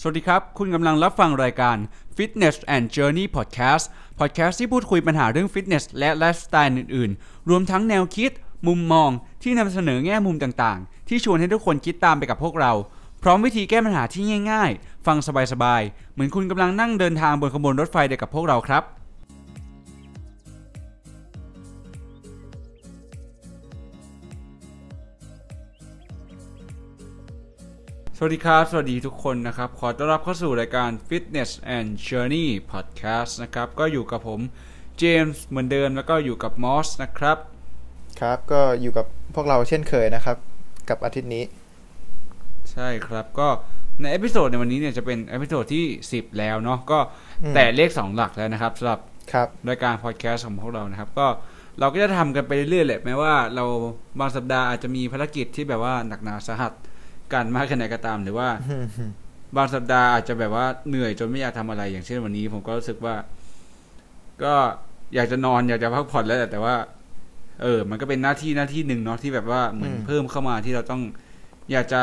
สวัสดีครับ คุณกำลังรับฟังรายการ Fitness and Journey Podcast Podcast ที่พูดคุยปัญหาเรื่องฟิตเนสและไลฟ์สไตล์อื่นๆ รวมทั้งแนวคิด มุมมองที่นำเสนอแง่มุมต่างๆ ที่ชวนให้ทุกคนคิดตามไปกับพวกเรา พร้อมวิธีแก้ปัญหาที่ง่าย ๆ ฟังสบายๆ เหมือนคุณกำลังนั่งเดินทางบนขบวนรถไฟเดียวกับพวกเราครับ สวัสดีครับ สวัสดีทุกคนนะครับ ขอต้อนรับเข้าสู่รายการ Fitness and Journey Podcast นะครับ ก็อยู่กับผมเจมส์เหมือนเดิมแล้วก็อยู่กับมอสนะครับ ครับ ก็อยู่กับพวกเราเช่นเคยนะครับ กับอาทิตย์นี้ ใช่ครับก็ใน episode ในวันนี้เนี่ยจะเป็น episode ที่ 10 แล้วเนาะก็อืมแตะเลข 2 หลักแล้วนะครับสำหรับครับรายการพอดแคสต์ของพวกเรานะครับ ก็เราก็จะทำกันไปเรื่อยๆแหละแม้ว่าเราบางสัปดาห์อาจจะมีภารกิจที่แบบว่าหนักหนาสาหัส กันมากแค่ไหนก็ตาม หรือว่าบางสัปดาห์อาจจะแบบว่าเหนื่อยจนไม่อยากทำอะไร อย่างเช่นวันนี้ ผมก็รู้สึกว่า ก็อยากจะนอนอยากจะพักผ่อนแล้วแหละแต่ว่า เออ มันก็เป็นหน้าที่หน้าที่หนึ่งเนาะที่แบบว่าเหมือนอืมเพิ่มเข้ามาที่เราต้อง อยากจะ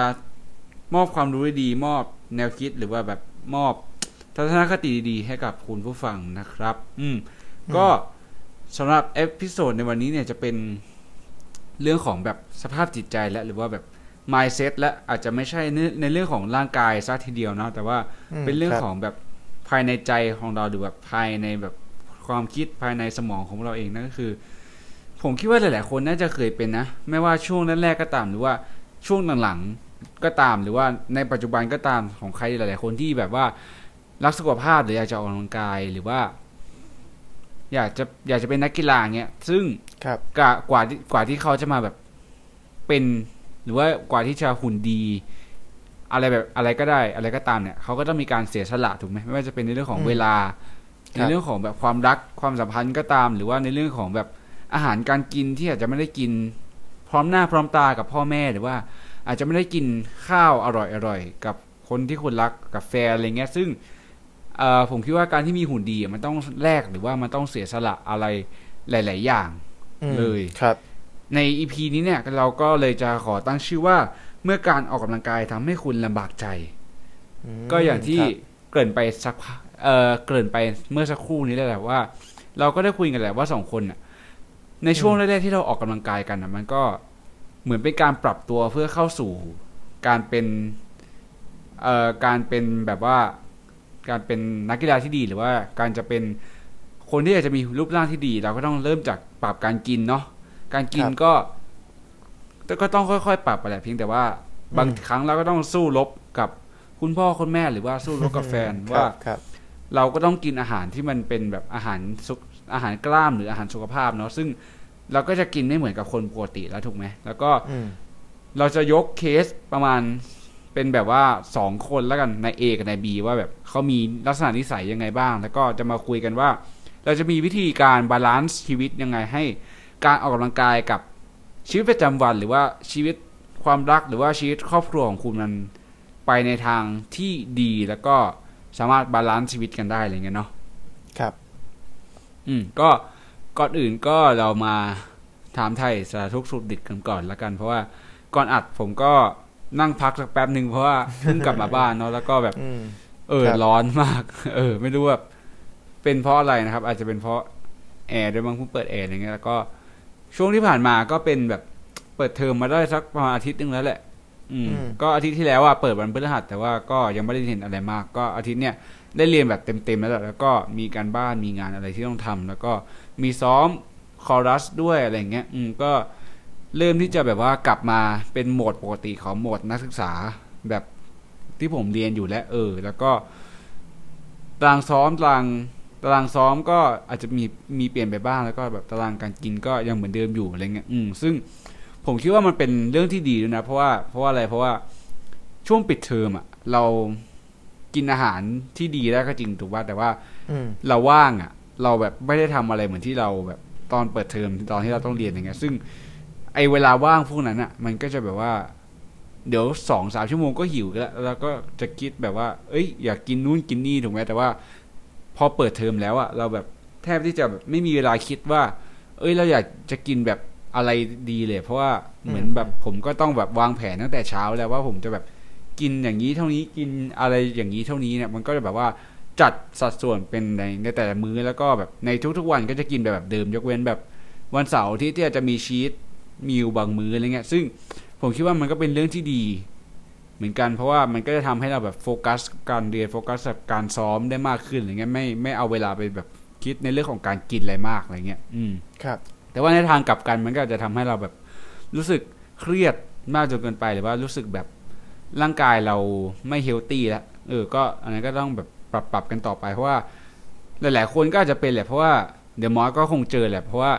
มอบความรู้ดีๆมอบแนวคิดหรือว่าแบบมอบทัศนคติดีๆให้กับคุณผู้ฟังนะครับ อืม ก็สำหรับ episode ในวันนี้เนี่ยจะเป็นเรื่องของแบบสภาพจิตใจและหรือว่าแบบ mindset และอาจจะไม่ใช่ในในเรื่องของร่างกายซะทีเดียวเนาะแต่ว่ามันเป็นเรื่องครับของแบบภายในใจของเราหรือแบบภายในแบบความคิดภายในสมองของเราเองนั่นก็คือ ผมคิดว่าหลาย ๆ คนน่าจะเคยเป็นนะ ไม่ว่าช่วงแรกๆก็ตาม หรือว่าช่วงหลังๆก็ตาม หรือว่าในปัจจุบันก็ตามของใครหลาย ๆ คนที่แบบว่ารักสุขภาพหรืออยากจะออกกำลังกายหรือว่า อยากจะอยากจะเป็นนักกีฬาเงี้ยซึ่งครับกว่ากว่าที่กว่าที่เขาจะมาแบบเป็น หรือว่ากว่าที่จะหุ่นดี อะไรแบบอะไรก็ได้อะไรก็ตามเนี่ยเขาก็ต้องมีการเสียสละถูกไหมไม่ว่าจะเป็นในเรื่องของอืมเวลาคในรับเรื่องของแบบความรักความสัมพันธ์ก็ตาม หรือว่าในเรื่องของแบบอาหารการกินที่อาจจะไม่ได้กิน พร้อมหน้าพร้อมตากับพ่อแม่หรือว่า อาจจะไม่ได้กินข้าวอร่อยอร่อยกับคนที่คุณรักกับแฟนอะไรเงี้ย ซึ่งเอ่อผมคิดว่าการที่มีหุ่นดีอะมันต้องแลกหรือว่ามันต้องเสียสละอะไรหลาย ๆ อย่างอืมเลยครับ ใน EP นี้เนี่ยเราก็เลยจะขอตั้งชื่อว่าเมื่อการออกกำลังกายทำให้คุณลำบากใจมก็อย่างที่ครับเกริ่นไปสักพักเอ่อเกริ่นไปเมื่อสักครู่นี้แหละว่า เราก็ได้คุยกันแหละว่าสองคนน่ะ ในช่วงแรกๆที่เราออกกำลังกายกันน่ะมันก็เหมือนเป็นการปรับตัวเพื่อเข้าสู่การเป็นเอ่อการเป็นแบบว่าการเป็นนักกีฬาที่ดีหรือว่าการจะเป็นคนที่อยากจะมีรูปร่างที่ดี เราก็ต้องเริ่มจากปรับการกินเนาะ การกินครับก็ก็ต้องค่อยๆ ปรับไปแหละเพียงแต่ว่า บางอืมครั้งเราก็ต้องสู้รบกับคุณพ่อคุณแม่หรือว่าสู้รบกับแฟนครับว่าครับเราก็ต้องกินอาหารที่มันเป็นแบบอาหารสุขอาหารกล้ามหรืออาหารสุขภาพเนาะซึ่งเราก็จะกินไม่เหมือนกับคนปกติแล้วถูกไหมแล้วก็อืมเราจะยกเคสประมาณเป็นแบบว่าสองคนแล้วกันใน A กับใน B ว่าแบบเขามีลักษณะนิสัยยังไงบ้าง แล้วก็จะมาคุยกันว่า เราจะมีวิธีการ balance ชีวิตยังไงให้ การออกกำลังกายกับชีวิตประจำวัน หรือว่าชีวิตความรักหรือว่าชีวิตครอบครัวของคุณมันไปในทางที่ดีแล้วก็สามารถ balance ชีวิตกันได้อะไรเงี้ยเนาะครับ อืม ก็ก่อนอื่นก็เรามาถามไถ่สารทุกข์สุขดิบกันก่อนละกัน เพราะว่าก่อนอัดผมก็นั่งพักสักแป๊บหนึ่งเพราะว่าเพิ่งกลับมาบ้านเนาะแล้วก็แบบอืมเออครับร้อนมาก เออ ไม่รู้แบบเป็นเพราะอะไรนะครับ อาจจะเป็นเพราะแอร์ด้วยมั้งเพิ่งเปิดแอร์อะไรเงี้ยแล้วก็ ช่วงที่ผ่านมาก็เป็นแบบเปิดเทอมมาได้สักประมาณอาทิตย์หนึงแล้วแหละ อืม ก็อาทิตย์ที่แล้วอะเปิดวันพฤหัสแต่ว่าก็ยังไม่ได้เห็นอะไรมาก ก็อาทิตย์เนี้ยได้เรียนแบบเต็มๆแล้วแหละแล้วก็มีการบ้านมีงานอะไรที่ต้องทำแล้วก็มีซ้อมคอรัสด้วยอะไรเงี้ย อืมก็เริ่มที่จะแบบว่ากลับมาเป็นโหมดปกติของโหมดนักศึกษาแบบที่ผมเรียนอยู่แล้วเออ แล้วก็ตารางซ้อมตาราง ตารางซ้อมก็อาจจะมีมีเปลี่ยนไปบ้างแล้วก็แบบตารางการกินก็ยังเหมือนเดิมอยู่อะไรเงี้ยอืมซึ่งผมคิดว่ามันเป็นเรื่องที่ดีด้วยนะเพราะว่าเพราะว่าอะไรเพราะว่าช่วงปิดเทอมอะ เรากินอาหารที่ดีได้ก็จริงถูกป่ะแต่ว่าอืมเราว่างอะ เราแบบไม่ได้ทำอะไรเหมือนที่เราแบบตอนเปิดเทอมตอนที่เราต้องเรียนอย่างเงี้ย ซึ่งไอเวลาว่างพวกนั้นอะ มันก็จะแบบว่า เดี๋ยวสองสามชั่วโมงก็หิวแล้วแล้วก็จะคิดแบบว่า เอ้ย อยากกินนู่นกินนี่ถูกไหมแต่ว่า พอเปิดเทอมแล้วอะเราแบบแทบที่จะแบบไม่มีเวลาคิดว่า เอ้ยเราอยากจะกินแบบอะไรดีเลย เพราะว่าเหมือนแบบผมก็ต้องแบบวางแผนตั้งแต่เช้าแล้วว่าผมจะแบบกินอย่างนี้เท่านี้กินอะไรอย่างนี้เท่านี้เนี่ย มันก็จะแบบว่าจัดสัดส่วนเป็นในในแต่ละมื้อแล้วก็แบบในทุกๆวันก็จะกินแบบแบบเดิม ยกเว้นแบบวันเสาร์ที่ที่อาจจะมีชีสมิวบางมื้ออะไรเงี้ยซึ่งผมคิดว่ามันก็เป็นเรื่องที่ดีเห มือนกันเพราะว่ามันก็จะทำให้เราแบบโฟกัสการเรียนโฟกัสกับการซ้อมได้มากขึ้นอะไรเงี้ยไม่ไม่เอาเวลาไปแบบคิดในเรื่องของการกินอะไรมากอะไรเงี้ยอืมครับ แต่ว่าในทางกลับกันมันก็อาจจะทำให้เราแบบรู้สึกเครียดมากจนเกินไปหรือว่ารู้สึกแบบร่างกายเราไม่ healthy แล้วเออก็อันนั้นก็ต้องแบบปรับปรับกันต่อไปเพราะว่าหลาย ๆ คนก็อาจจะเป็นแหละเพราะว่าเดอะมอสก็คงเจอแหละเพราะว่า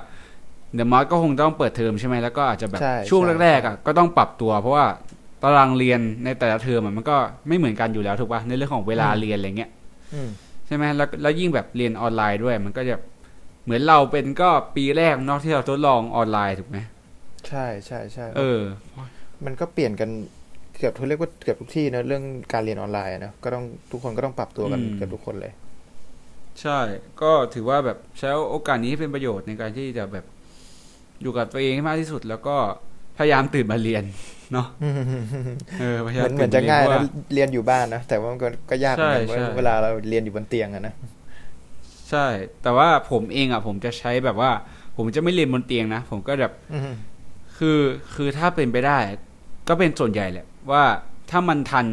เดอะมอสก็คงต้องเปิดเทอมใช่ไหมแล้วก็อาจจะแบบใช่ช่วงใช่แรกๆอะก็ต้องปรับตัว เพราะว่า ตารางเรียนในแต่ละเทอมอะมันก็ไม่เหมือนกันอยู่แล้วถูกป่ะในเรื่องของเวลาเรียนอะไรเงี้ยอืมใช่ไหมแล้วแล้วยิ่งแบบเรียนออนไลน์ด้วย มันก็จะเหมือนเราเป็นก็ปีแรกเนอกที่เราทดลองออนไลน์ถูกไหมใช่ใช่ใช่เออ มันก็เปลี่ยนกันเกือบทุกเรียกว่าเกือบทุกที่นะเรื่องการเรียนออนไลน์อะนะก็ต้องทุกคนก็ต้องปรับตัวกันอืมเกือบทุกคนเลย ใช่ ก็ถือว่าแบบใช้โอกาสนี้ให้เป็นประโยชน์ในการที่จะแบบอยู่กับตัวเองให้มากที่สุดแล้วก็ พยายามตื่นมาเรียนเนาะเออพยาเหยามมือนเหมืตื่อนนจะมาเรียนง่ายเพราะนะว่าเรียนอยู่บ้านนะแต่ว่ามันก็ก็ยากเหมือนกันใช่ใช่เวลาเราเรียนอยู่บนเตียงอะนะใช่ แต่ว่าผมเองอะ ผมจะใช้แบบว่า ผมจะไม่เรียนบนเตียงนะผมก็แบบอืมคือคือถ้าเป็นไปได้ ก็เป็นส่วนใหญ่แหละว่าถ้ามันทัน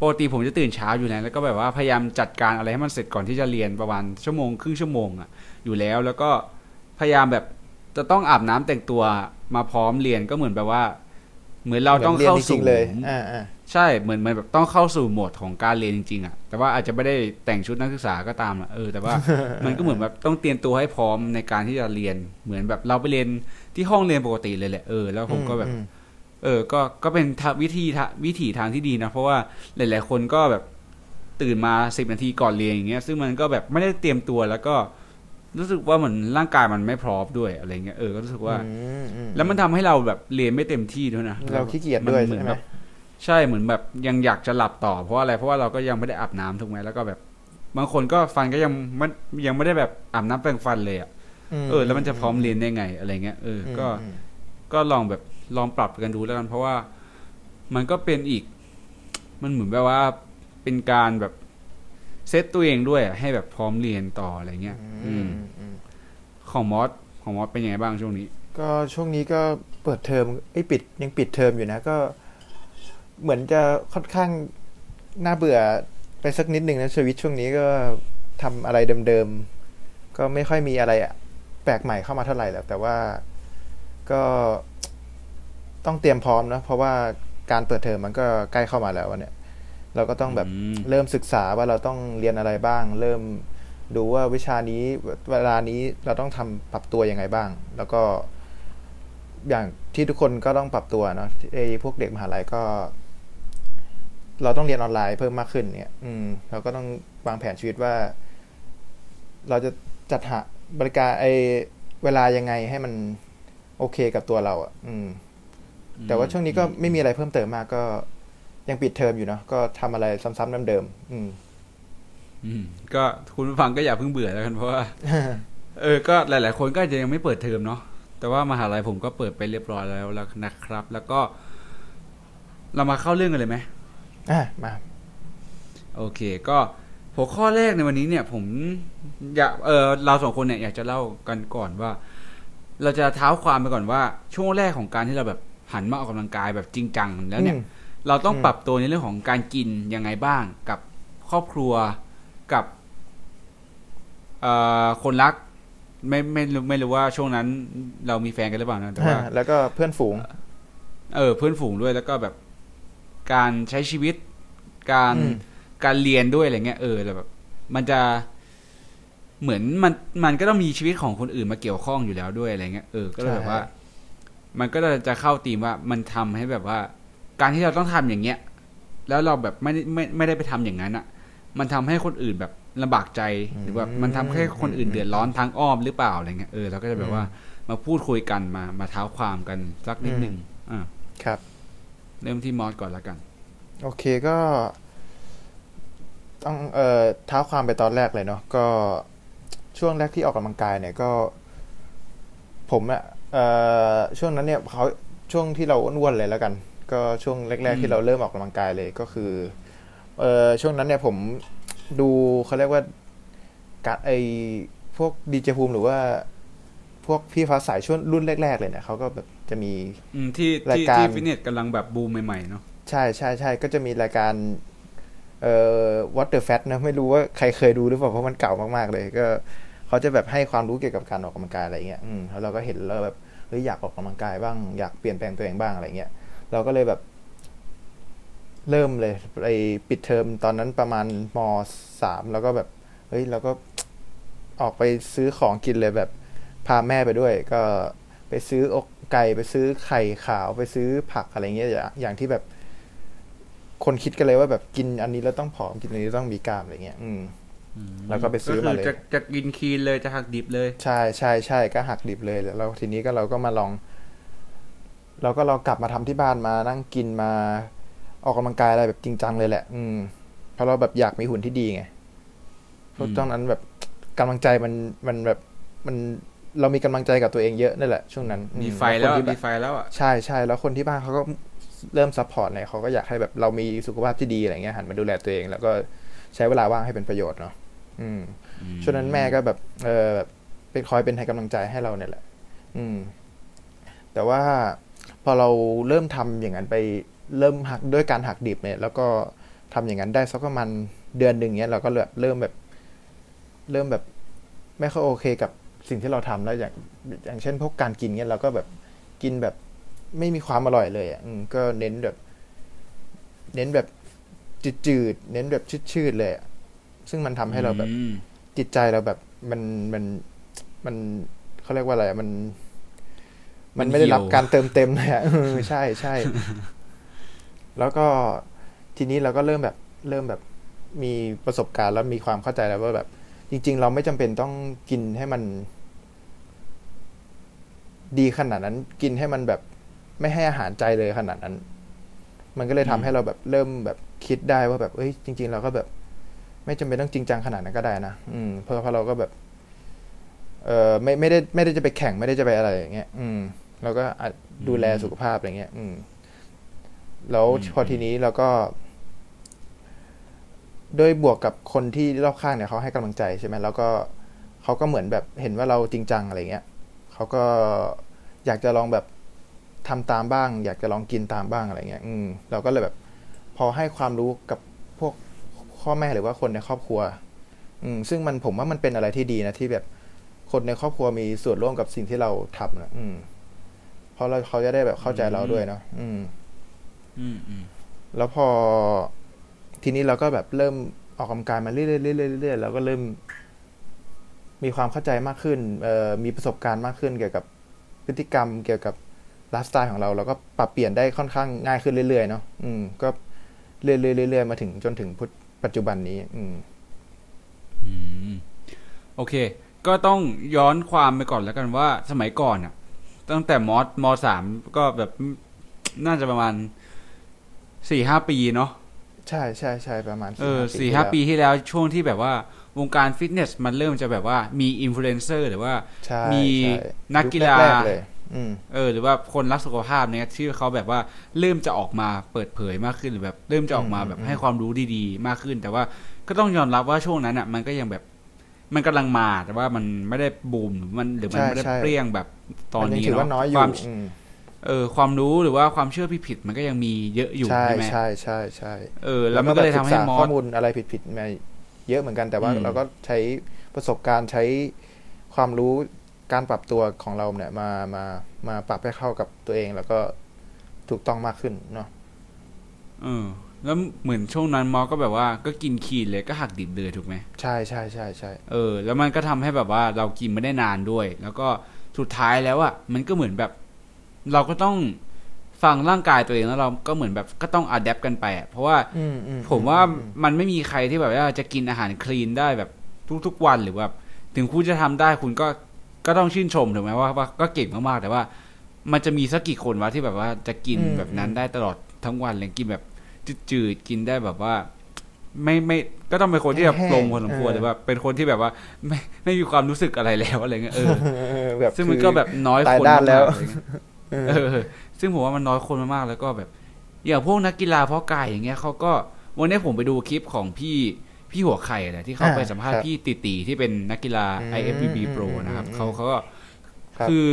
ปกติผมจะตื่นเช้าอยู่แล้วแล้วก็แบบว่าพยายามจัดการอะไรให้มันเสร็จก่อนที่จะเรียนประมาณชั่วโมงครึ่งชั่วโมงอะอยู่แล้ว แล้วก็พยายามแบบ จะต้องอาบน้ำแต่งตัวมาพร้อมเรียนก็เหมือนแบบว่า เหมือนเราต้องหมืนเข้ารียนจริสู่งๆเลยอ่าอ่าใช่เหมือนเหมือนแบบต้องเข้าสู่โหมดของการเรียนจริงๆอะแต่ว่าอาจจะไม่ได้แต่งชุดนักศึกษาก็ตามอะเออแต่ว่ามันก็เหมือนแบบต้องเตรียมตัวให้พร้อมในการที่จะเรียนเหมือนแบบเราไปเรียนที่ห้องเรียนปกติเลยแหละเออแล้วผมก็แบบอืมเออ ก็ก็เป็นทางวิธีทางวิถีทางที่ดีนะเพราะว่าหลาย ๆ คนก็แบบตื่นมาสิบนาทีก่อนเรียนอย่างเงี้ยซึ่งมันก็แบบไม่ได้เตรียมตัวแล้วก็ รู้สึกว่าเหมือนร่างกายมันไม่พร้อมด้วยอะไรเงี้ยเออก็รู้สึกว่าอืมอืแล้วมันทำให้เราแบบเรียนไม่เต็มที่ด้วยนะเราขี้เกียจด้วยเหมืใช่อนไหมแบบใช่เหมือนแบบยังอยากจะหลับต่อเพราะอะไรเพราะว่าเราก็ยังไม่ได้อาบน้ำถูกไหมแล้วก็แบบ บางคนก็ฟันก็ยังมันยังไม่ได้แบบอาบน้ำแปรงฟันเลยอะเออ แล้วมันจะพร้อมเรียนได้ไงอะไรเงี้ยเออก็อืมก็ลองแบบลองปรับกันดูแล้วกันเพราะว่ามันก็เป็นอีก มันเหมือนแบบว่าเป็นการแบบ เซตตัวเองด้วยอะให้แบบพร้อมเรียนต่ออะไรเงี้ยอือืมมอืมอืมของมอสของมอสเป็นยังไงบ้างช่วงนี้ ก็ช่วงนี้ก็เปิดเทอมไอ้ยปิดยังปิดเทอมอยู่นะก็ เหมือนจะค่อนข้างน่าเบื่อไปสักนิดหนึ่งนะชีวิตช่วงนี้ก็ทำอะไรเดิมๆก็ไม่ค่อยมีอะไรแปลกใหม่เข้ามาเท่าไหร่แล้วแต่ว่าก็ต้องเตรียมพร้อมนะเพราะว่าการเปิดเทอมมันก็ใกล้เข้ามาแล้วอะเนี่ย เราก็ต้องแบบอืมเริ่มศึกษาว่าเราต้องเรียนอะไรบ้าง เริ่มดูว่าวิชานี้เวลานี้เราต้องทำปรับตัวยังไงบ้าง แล้วก็อย่างที่ทุกคนก็ต้องปรับตัวเนาะไอ้พวกเด็กมหาลัยก็ เราต้องเรียนออนไลน์เพิ่มมากขึ้นเนี่ย อืม เราก็ต้องวางแผนชีวิตว่า เราจะจัดหาบริการไอ้เวลายังไงให้มันโอเคกับตัวเราอะ อืม แต่ว่าช่วงนี้ก็ไม่มีอะไรเพิ่มเติมมากก็ ยังปิดเทอมอยู่เนาะก็ทำอะไรซ้ำๆเดิมๆอืม อืม ก็คุณผู้ฟังก็อย่าเพิ่งเบื่อแล้วกันเพราะว่าเออ ก็หลาย ๆ คนก็อาจจะยังไม่เปิดเทอมเนาะแต่ว่ามหาลัยผมก็เปิดไปเรียบร้อยแล้วแล้วนะครับ แล้วก็ เรามาเข้าเรื่องกันเลยไหมอะมา โอเค ก็หัวข้อแรกในวันนี้เนี่ย ผมอยากเออเราสองคนเนี่ยอยากจะเล่ากันก่อนว่า เราจะเท้าความไปก่อนว่า ช่วงแรกของการที่เราแบบหันมาออกกำลังกายแบบจริงจังแล้วเนี่ยอืม เราต้องอืมปรับตัวในเรื่องของการกินยังไงบ้างกับครอบครัวกับเอ่อคนรักไม่ไม่รู้ไม่รู้ว่าช่วงนั้นเรามีแฟนกันหรือเปล่านะแต่ว่าอ่าแล้วก็เพื่อนฝูง เออ เพื่อนฝูงด้วยแล้วก็แบบการใช้ชีวิตการอืมการเรียนด้วยอะไรเงี้ยเออแต่แบบ มันจะเหมือนมันมันก็ต้องมีชีวิตของคนอื่นมาเกี่ยวข้องอยู่แล้วด้วยอะไรเงี้ยเออก็เลยแบบว่า มันก็จะเข้าธีมว่ามันทำให้แบบว่า การที่เราต้องทำอย่างเงี้ย แล้วเราแบบไม่ได้ไม่ไม่ได้ไปทำอย่างนั้นอะ มันทำให้คนอื่นแบบลำบากใจหรือว่ามันทำให้คนอื่นเดือดร้อนทางอ้อมหรือเปล่าอะไรเงี้ยเออเราก็จะแบบว่ามาพูดคุยกันมามาเท้าความกันสักนิดหนึ่งอ่าครับ เริ่มที่มอสก่อนละกัน โอเคก็ ต้องเอ่อเท้าความไปตอนแรกเลยเนาะก็ช่วงแรกที่ออกกำลังกายเนี่ยก็ ผมอะเอ่อช่วงนั้นเนี่ยเขาช่วงที่เราอ้วนๆเลยแล้วกัน ก็ช่วงแรก ๆ ที่เราเริ่มออกกำลังกายเลยก็คือเออช่วงนั้นเนี่ยผมดูเขาเรียกว่าการไอพวกดีเจภูมิหรือว่าพวกพี่ฟ้าสายช่วงรุ่นแรก ๆ เลยเนี่ยเขาก็แบบจะมีอืมที่รายที่การที่ฟิตเนสกำลังแบบบูมใหม่ๆเนาะใช่ใช่ใช่ก็จะมีรายการเอ่อ What the Fat นะไม่รู้ว่าใครเคยดูหรือเปล่าเพราะมันเก่ามากๆเลย ก็เขาจะแบบให้ความรู้เกี่ยวกับการออกกำลังกายอะไรเงี้ยอืมแล้วเราก็เห็นแล้วแบบเฮ้ยอยากออกกำลังกายบ้างอยากเปลี่ยนแปลงตัวเองบ้างอะไรเงี้ย เราก็เลยแบบ เริ่มเลยไปปิดเทอมตอนนั้นประมาณมสามแล้วก็แบบ เฮ้ยเราก็ออกไปซื้อของกินเลยแบบ พาแม่ไปด้วย ก็ไปซื้ออกไก่ไปซื้อไข่ขาวไปซื้อผักอะไรเงี้ยอย่างอย่างที่แบบ คนคิดกันเลยว่าแบบกินอันนี้แล้วต้องผอมกินอันนี้แล้วต้องมีกล้ามอะไรเงี้ย อืมแล้วก็ไปซื้อมาเลยก็คืจะจะกินคีนเลยจะหักดิบเลย ใช่ใช่ใช่ก็หักดิบเลยแล้วทีนี้ก็เราก็มาลอง เราก็เรากลับมาทำที่บ้านมานั่งกินมาออกกำลังกายอะไรแบบจริงจังเลยแหละ อืมเพราะเราแบบอยากมีหุ่นที่ดีไงเพราะอืมตอนนั้นแบบกำลังใจมันมันแบบมันเรามีกำลังใจกับตัวเองเยอะนั่นแหละช่วงนั้นอืมีไฟแล้วคนอะที่แบบมีไฟแล้วอะใช่ใช่แล้วคนที่บ้านเขาก็เริ่ม support เนี่ยเขาก็อยากให้แบบเรามีสุขภาพที่ดีอะไรเงี้ยหันมาดูแลตัวเอง แล้วก็ใช้เวลาว่างให้เป็นประโยชน์เนาะอืมช่วงนั้นแม่ก็แบบเออแบบเป็นคอยเป็นให้กำลังใจให้เราเนี่ยแหละ อืม แต่ว่า พอเราเริ่มทำอย่างนั้นไปเริ่มหักด้วยการหักดิบเนี่ย แล้วก็ทำอย่างนั้นได้สักประมาณเดือนหนึ่งเนี้ยเราก็แบบเริ่มแบบ เริ่มแบบไม่ค่อยโอเคกับสิ่งที่เราทำแล้วอย่างอย่างเช่นพวกการกินเนี้ยเราก็แบบกินแบบไม่มีความอร่อยเลยอะอืมก็เน้นแบบ เน้นแบบจืดๆเน้นแบบชืดๆเลยอะซึ่งมันทำให้เราแบบอืมจิตใจเราแบบมันมันมันเขาเรียกว่าอะไรอะมัน มันไม่ได้รับการเติมเต็มเลยอะเออใช่ใช่ แล้วก็ทีนี้เราก็เริ่มแบบเริ่มแบบมีประสบการณ์แล้วมีความเข้าใจแล้วว่าแบบ จริง ๆ เราไม่จำเป็นต้องกินให้มัน ดีขนาดนั้น กินให้มันแบบ ไม่ให้อาหารใจเลยขนาดนั้น มันก็เลยทำให้เราแบบเริ่มแบบคิดได้ว่าแบบเอ้ยจริง ๆ เราก็แบบ ไม่จำเป็นต้องจริงจังขนาดนั้นก็ได้นะอืมเพราะเพราะเราก็แบบ เออไม่ไม่ได้ไม่ได้จะไปแข่งไม่ได้จะไปอะไรอย่างเงี้ย อืม เราก็อาจดูแลสุขภาพอะไรเงี้ย อืม แล้วอืมพอทีนี้เราก็ด้วยบวกกับคนที่รอบข้างเนี่ยเขาให้กำลังใจใช่ไหมแล้วก็เขาก็เหมือนแบบเห็นว่าเราจริงจังอะไรเงี้ยเขาก็อยากจะลองแบบทำตามบ้าง อยากจะลองกินตามบ้างอะไรเงี้ย อืม เราก็เลยแบบ พอให้ความรู้กับพวกพ่อแม่หรือว่าคนในครอบครัว อืม ซึ่งมันผมว่ามันเป็นอะไรที่ดีนะที่แบบคนในครอบครัวมีส่วนร่วมกับสิ่งที่เราทำนะอืม เพราะเราเขาจะได้แบบเข้าใจเราด้วยเนาะอืม อืมอืมแล้วพอทีนี้เราก็แบบเริ่มออกกำลังกายมาเรื่อยๆเรื่อยๆเรื่อยๆเราก็เริ่ม มีความเข้าใจมากขึ้นเอ่อมีประสบการณ์มากขึ้น เกี่ยวกับพฤติกรรม เกี่ยวกับไลฟ์สไตล์ของเราเราก็ปรับเปลี่ยนได้ค่อนข้างง่ายขึ้นเรื่อยๆเนาะอืม ก็เรื่อยๆเรื่อยๆมาถึงจนถึงพุทปัจจุบันนี้ อืม อืม โอเค ก็ต้องย้อนความไปก่อนแล้วกันว่าสมัยก่อนอะ ตั้งแต่มอสมสามก็แบบน่าจะประมาณสี่ห้าปีเนาะใช่ใช่ใช่ประมาณเออ4-5สี่ห้าปีที่แล้วช่วงที่แบบว่าวงการฟิตเนสมันเริ่มจะแบบว่ามีอินฟลูเอนเซอร์หรือว่าใช่มีใช่นักกีฬายุคแรๆเลยอืมเออ หรือว่าคนรักสุขภาพเนี่ยที่เขาแบบว่าเริ่มจะออกมาเปิดเผยมากขึ้นหรือแบบ เริ่มจะออกมาแบบอืมให้ความรู้ดีๆ มากขึ้น แต่ว่าก็ต้องยอมรับว่าช่วงนั้นอะ มันก็ยังแบบ มันกำลังมาแต่ว่ามันไม่ได้บูมหรือมันหรือมันใช่ไม่ได้ใช่เปรี้ยงแบบตอนมัยังนี้ถือว่าเนาะน้อยอคยู่วามอืมเออความรู้หรือว่าความเชื่อผิดๆมันก็ยังมีเยอะอยู่ใช่ใช่ไหมใช่ใช่ใช่เออ แล้วมันก็เลยทำให้ศึษามอข้อสมูลอะไรผิดๆมาเยอะเหมือนกันแต่ว่าอืมเราก็ใช้ประสบการณ์ใช้ความรู้การปรับตัวของเราเนี่ยมามามาปรับให้เข้ากับตัวเองแล้วก็ถูกต้องมากขึ้นเนาะเออ แล้วเหมือนช่วงนั้นมอสก็แบบว่าก็กินคีนเลยก็หักดิบเลยถูกไหมใช่ใช่ใช่ใช่เออ แล้วมันก็ทำให้แบบว่าเรากินไม่ได้นานด้วย แล้วก็สุดท้ายแล้วอะมันก็เหมือนแบบ เราก็ต้องฟังร่างกายตัวเองแล้วเราก็เหมือนแบบก็ต้องอัดแอปกันไปอะเพราะว่าอืมอืมผมว่าอืมมันไม่มีใครที่แบบว่าจะกินอาหารคลีนได้แบบทุกๆวันหรือว่าถึงคุณจะทำได้คุณก็ก็ต้องชื่นชมถูกไหมว่าว่าก็เก่งมากๆแต่ว่า มันจะมีสักกี่คนวะที่แบบว่าจะกินแบบนั้นได้ตลอดทั้งวันเลยกินแบบ จืดๆกินได้แบบว่า ไม่ไม่ก็ต้องเป็นคนที่แบบปรงพอสมควรหรือว่า เป็นคนที่แบบว่า ไม่ไม่มีความรู้สึกอะไรแล้วอะไรเงี้ยเออเออแบบซึ่งมันก็แบบน้อยตายคนด้านแล้วมากๆอะไรเงี้ยเออ ซึ่งผมว่ามันน้อยคนมากๆแล้วก็แบบอย่างพวกนักกีฬาเพาะกายอย่างเงี้ยเขาก็วันนี้ผมไปดูคลิปของพี่พี่หัวไข่แหละที่เขาอ่าไปสัมภาษคณ์รับพี่ติตีที่เป็นนักกีฬาอืม IFBB อืม Pro นะครับอืมเขาเขาก็ครับคือ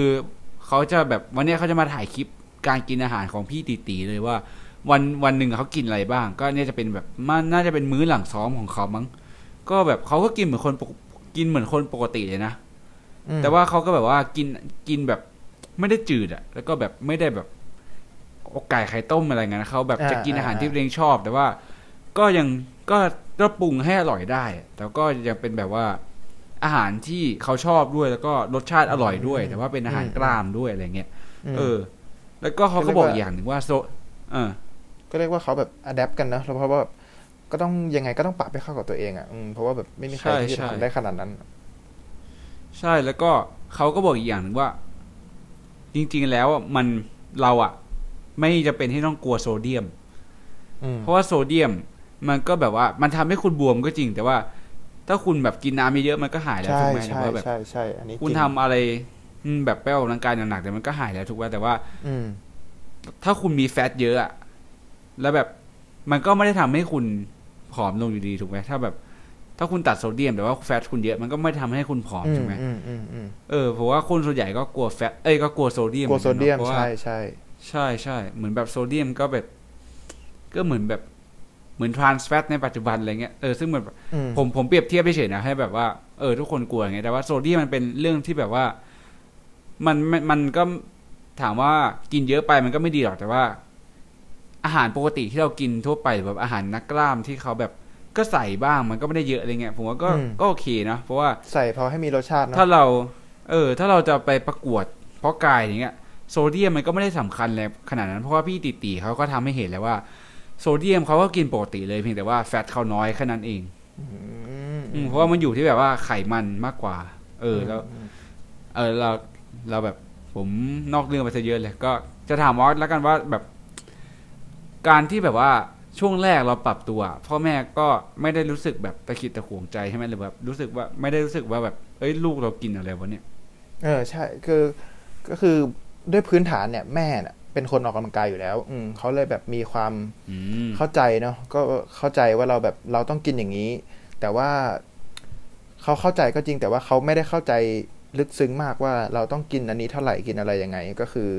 เขาจะแบบวันนี้เขาจะมาถ่ายคลิปการกินอาหารของพี่ติตีเลยว่า วันวันหนึ่งเขากินอะไรบ้าง ก็เนี่ยจะเป็นแบบมันน่าจะเป็นมื้อหลังซ้อมของเขามั้งก็แบบเขาก็กินเหมือนคนปกกินเหมือนคนปกติเลยนะอืมแต่ว่าเขาก็แบบว่ากินกินแบบไม่ได้จืดอะแล้วก็แบบไม่ได้แบบอกไก่ไข่ต้มอะไรเงี้ยนะเขาแบบอ่าจะกินอาหารอ่าที่ตัวเองชอบ แต่ว่าก็ยังก็ก็ปรุงให้อร่อยได้ แต่ก็ยังเป็นแบบว่าอาหารที่เขาชอบด้วยแล้วก็รสชาติอร่อยด้วย แต่ว่าเป็นอาหารกล้ามด้วยอะไรเงี้ยมเออ แล้วก็เขาก็บอกอีกอย่างหนึ่งว่าโซเออ ก็เรียกว่าเขาแบบอัดแอปกันนะเพราะว่าแบบก็ต้องยังไงก็ต้องปรับให้เข้ากับตัวเองอะอืมเพราะว่าแบบไม่มีใครใช่ที่จะใช่ทำได้ขนาดนั้น ใช่แล้วก็เขาก็บอกอีกอย่างหนึ่งว่า จริง ๆ แล้วอะมันเราอะไม่จะเป็นที่ต้องกลัวโซเดียมอืมเพราะว่าโซเดียม มันก็แบบว่า มันทำให้คุณบวมก็จริง แต่ว่า ถ้าคุณแบบกินน้ำเยอะๆมันก็หายแล้วใช่ถูกไหมหรือใช่ว่าแบบใช่ใช่อันนี้คุณจริงทำอะไรอืมแบบไปออกกำลังกายหนักๆแต่มันก็หายแล้วถูกไหมแต่ว่า อืมถ้าคุณมีแฟตเยอะอะ แล้วแบบมันก็ไม่ได้ทำให้คุณผอมลงอยู่ดีถูกไหมถ้าแบบ ถ้าคุณตัดโซเดียมแต่ว่าแฟตคุณเยอะมันก็ไม่ทำให้คุณผอมอืถูมกไหมอืมอืมอืมเออเพราะว่าคนส่วนใหญ่ก็กลัวแฟตเอ้ยก็กลัวโซเดียมกลัวโซเดียมหอนกันนอะพราะว่าใช่ใช่ใช่ใช่เหมือนแบบโซเดียมก็แบบ ก็เหมือนแบบเหมือนทรานส์แฟตในปัจจุบันอะไรเงี้ยเออซึ่งมันแบบอืมผมผมเปรียบเทียบเฉยๆนะให้แบบว่าเออทุกคนกลัวอย่างเงี้ยแต่ว่าโซเดียมมันเป็นเรื่องที่แบบว่า มันมันมันก็ถามว่ากินเยอะไปมันก็ไม่ดีหรอกแต่ว่า อาหารปกติที่เรากินทั่วไปหรือแบบอาหารนักกล้ามที่เขาแบบก็ใส่บ้างมันก็ไม่ได้เยอะอะไรเงี้ยผมว่าก็ก็โอเคนะเพราะว่าใส่พอให้มีรสชาติเนอะถ้าเรา เออ ถ้าเราจะไปประกวด เพราะกายอย่างเงี้ยโซเดียมมันก็ไม่ได้สำคัญเลยขนาดนั้นเพราะว่าพี่ติตีเขาก็ทำให้เห็นแล้วว่า โซเดียมเขาก็กินปกติเลยเพียงแต่ว่าแฟตเขาน้อยแค่นั้นเองอืมอืมเพราะว่ามันอยู่ที่แบบว่าไขมันมากกว่า เออแล้วมเออเราเราแบบผมนอกเรื่องไปซะเยอะเลยก็จะถามว่าแล้วกันว่าแบบ การที่แบบว่าช่วงแรกเราปรับตัว พ่อแม่ก็ไม่ได้รู้สึกแบบตะขิดตะขวงใจใช่ไหมหรือแบบรู้สึกว่าไม่ได้รู้สึกว่าแบบเอ้ยลูกเรากินอะไรวะเนี่ยเออใช่คือก็คือด้วยพื้นฐานเนี่ยแม่น่ะเป็นคนออกกำลังกายอยู่แล้ว อืมเขาเลยแบบมีความอืมเข้าใจเนาะก็เข้าใจว่าเราแบบเราต้องกินอย่างนี้ แต่ว่าเขาเข้าใจก็จริง แต่ว่าเขาไม่ได้เข้าใจลึกซึ้งมากว่าเราต้องกินอันนี้เท่าไหร่กินอะไรยังไง ก็คือ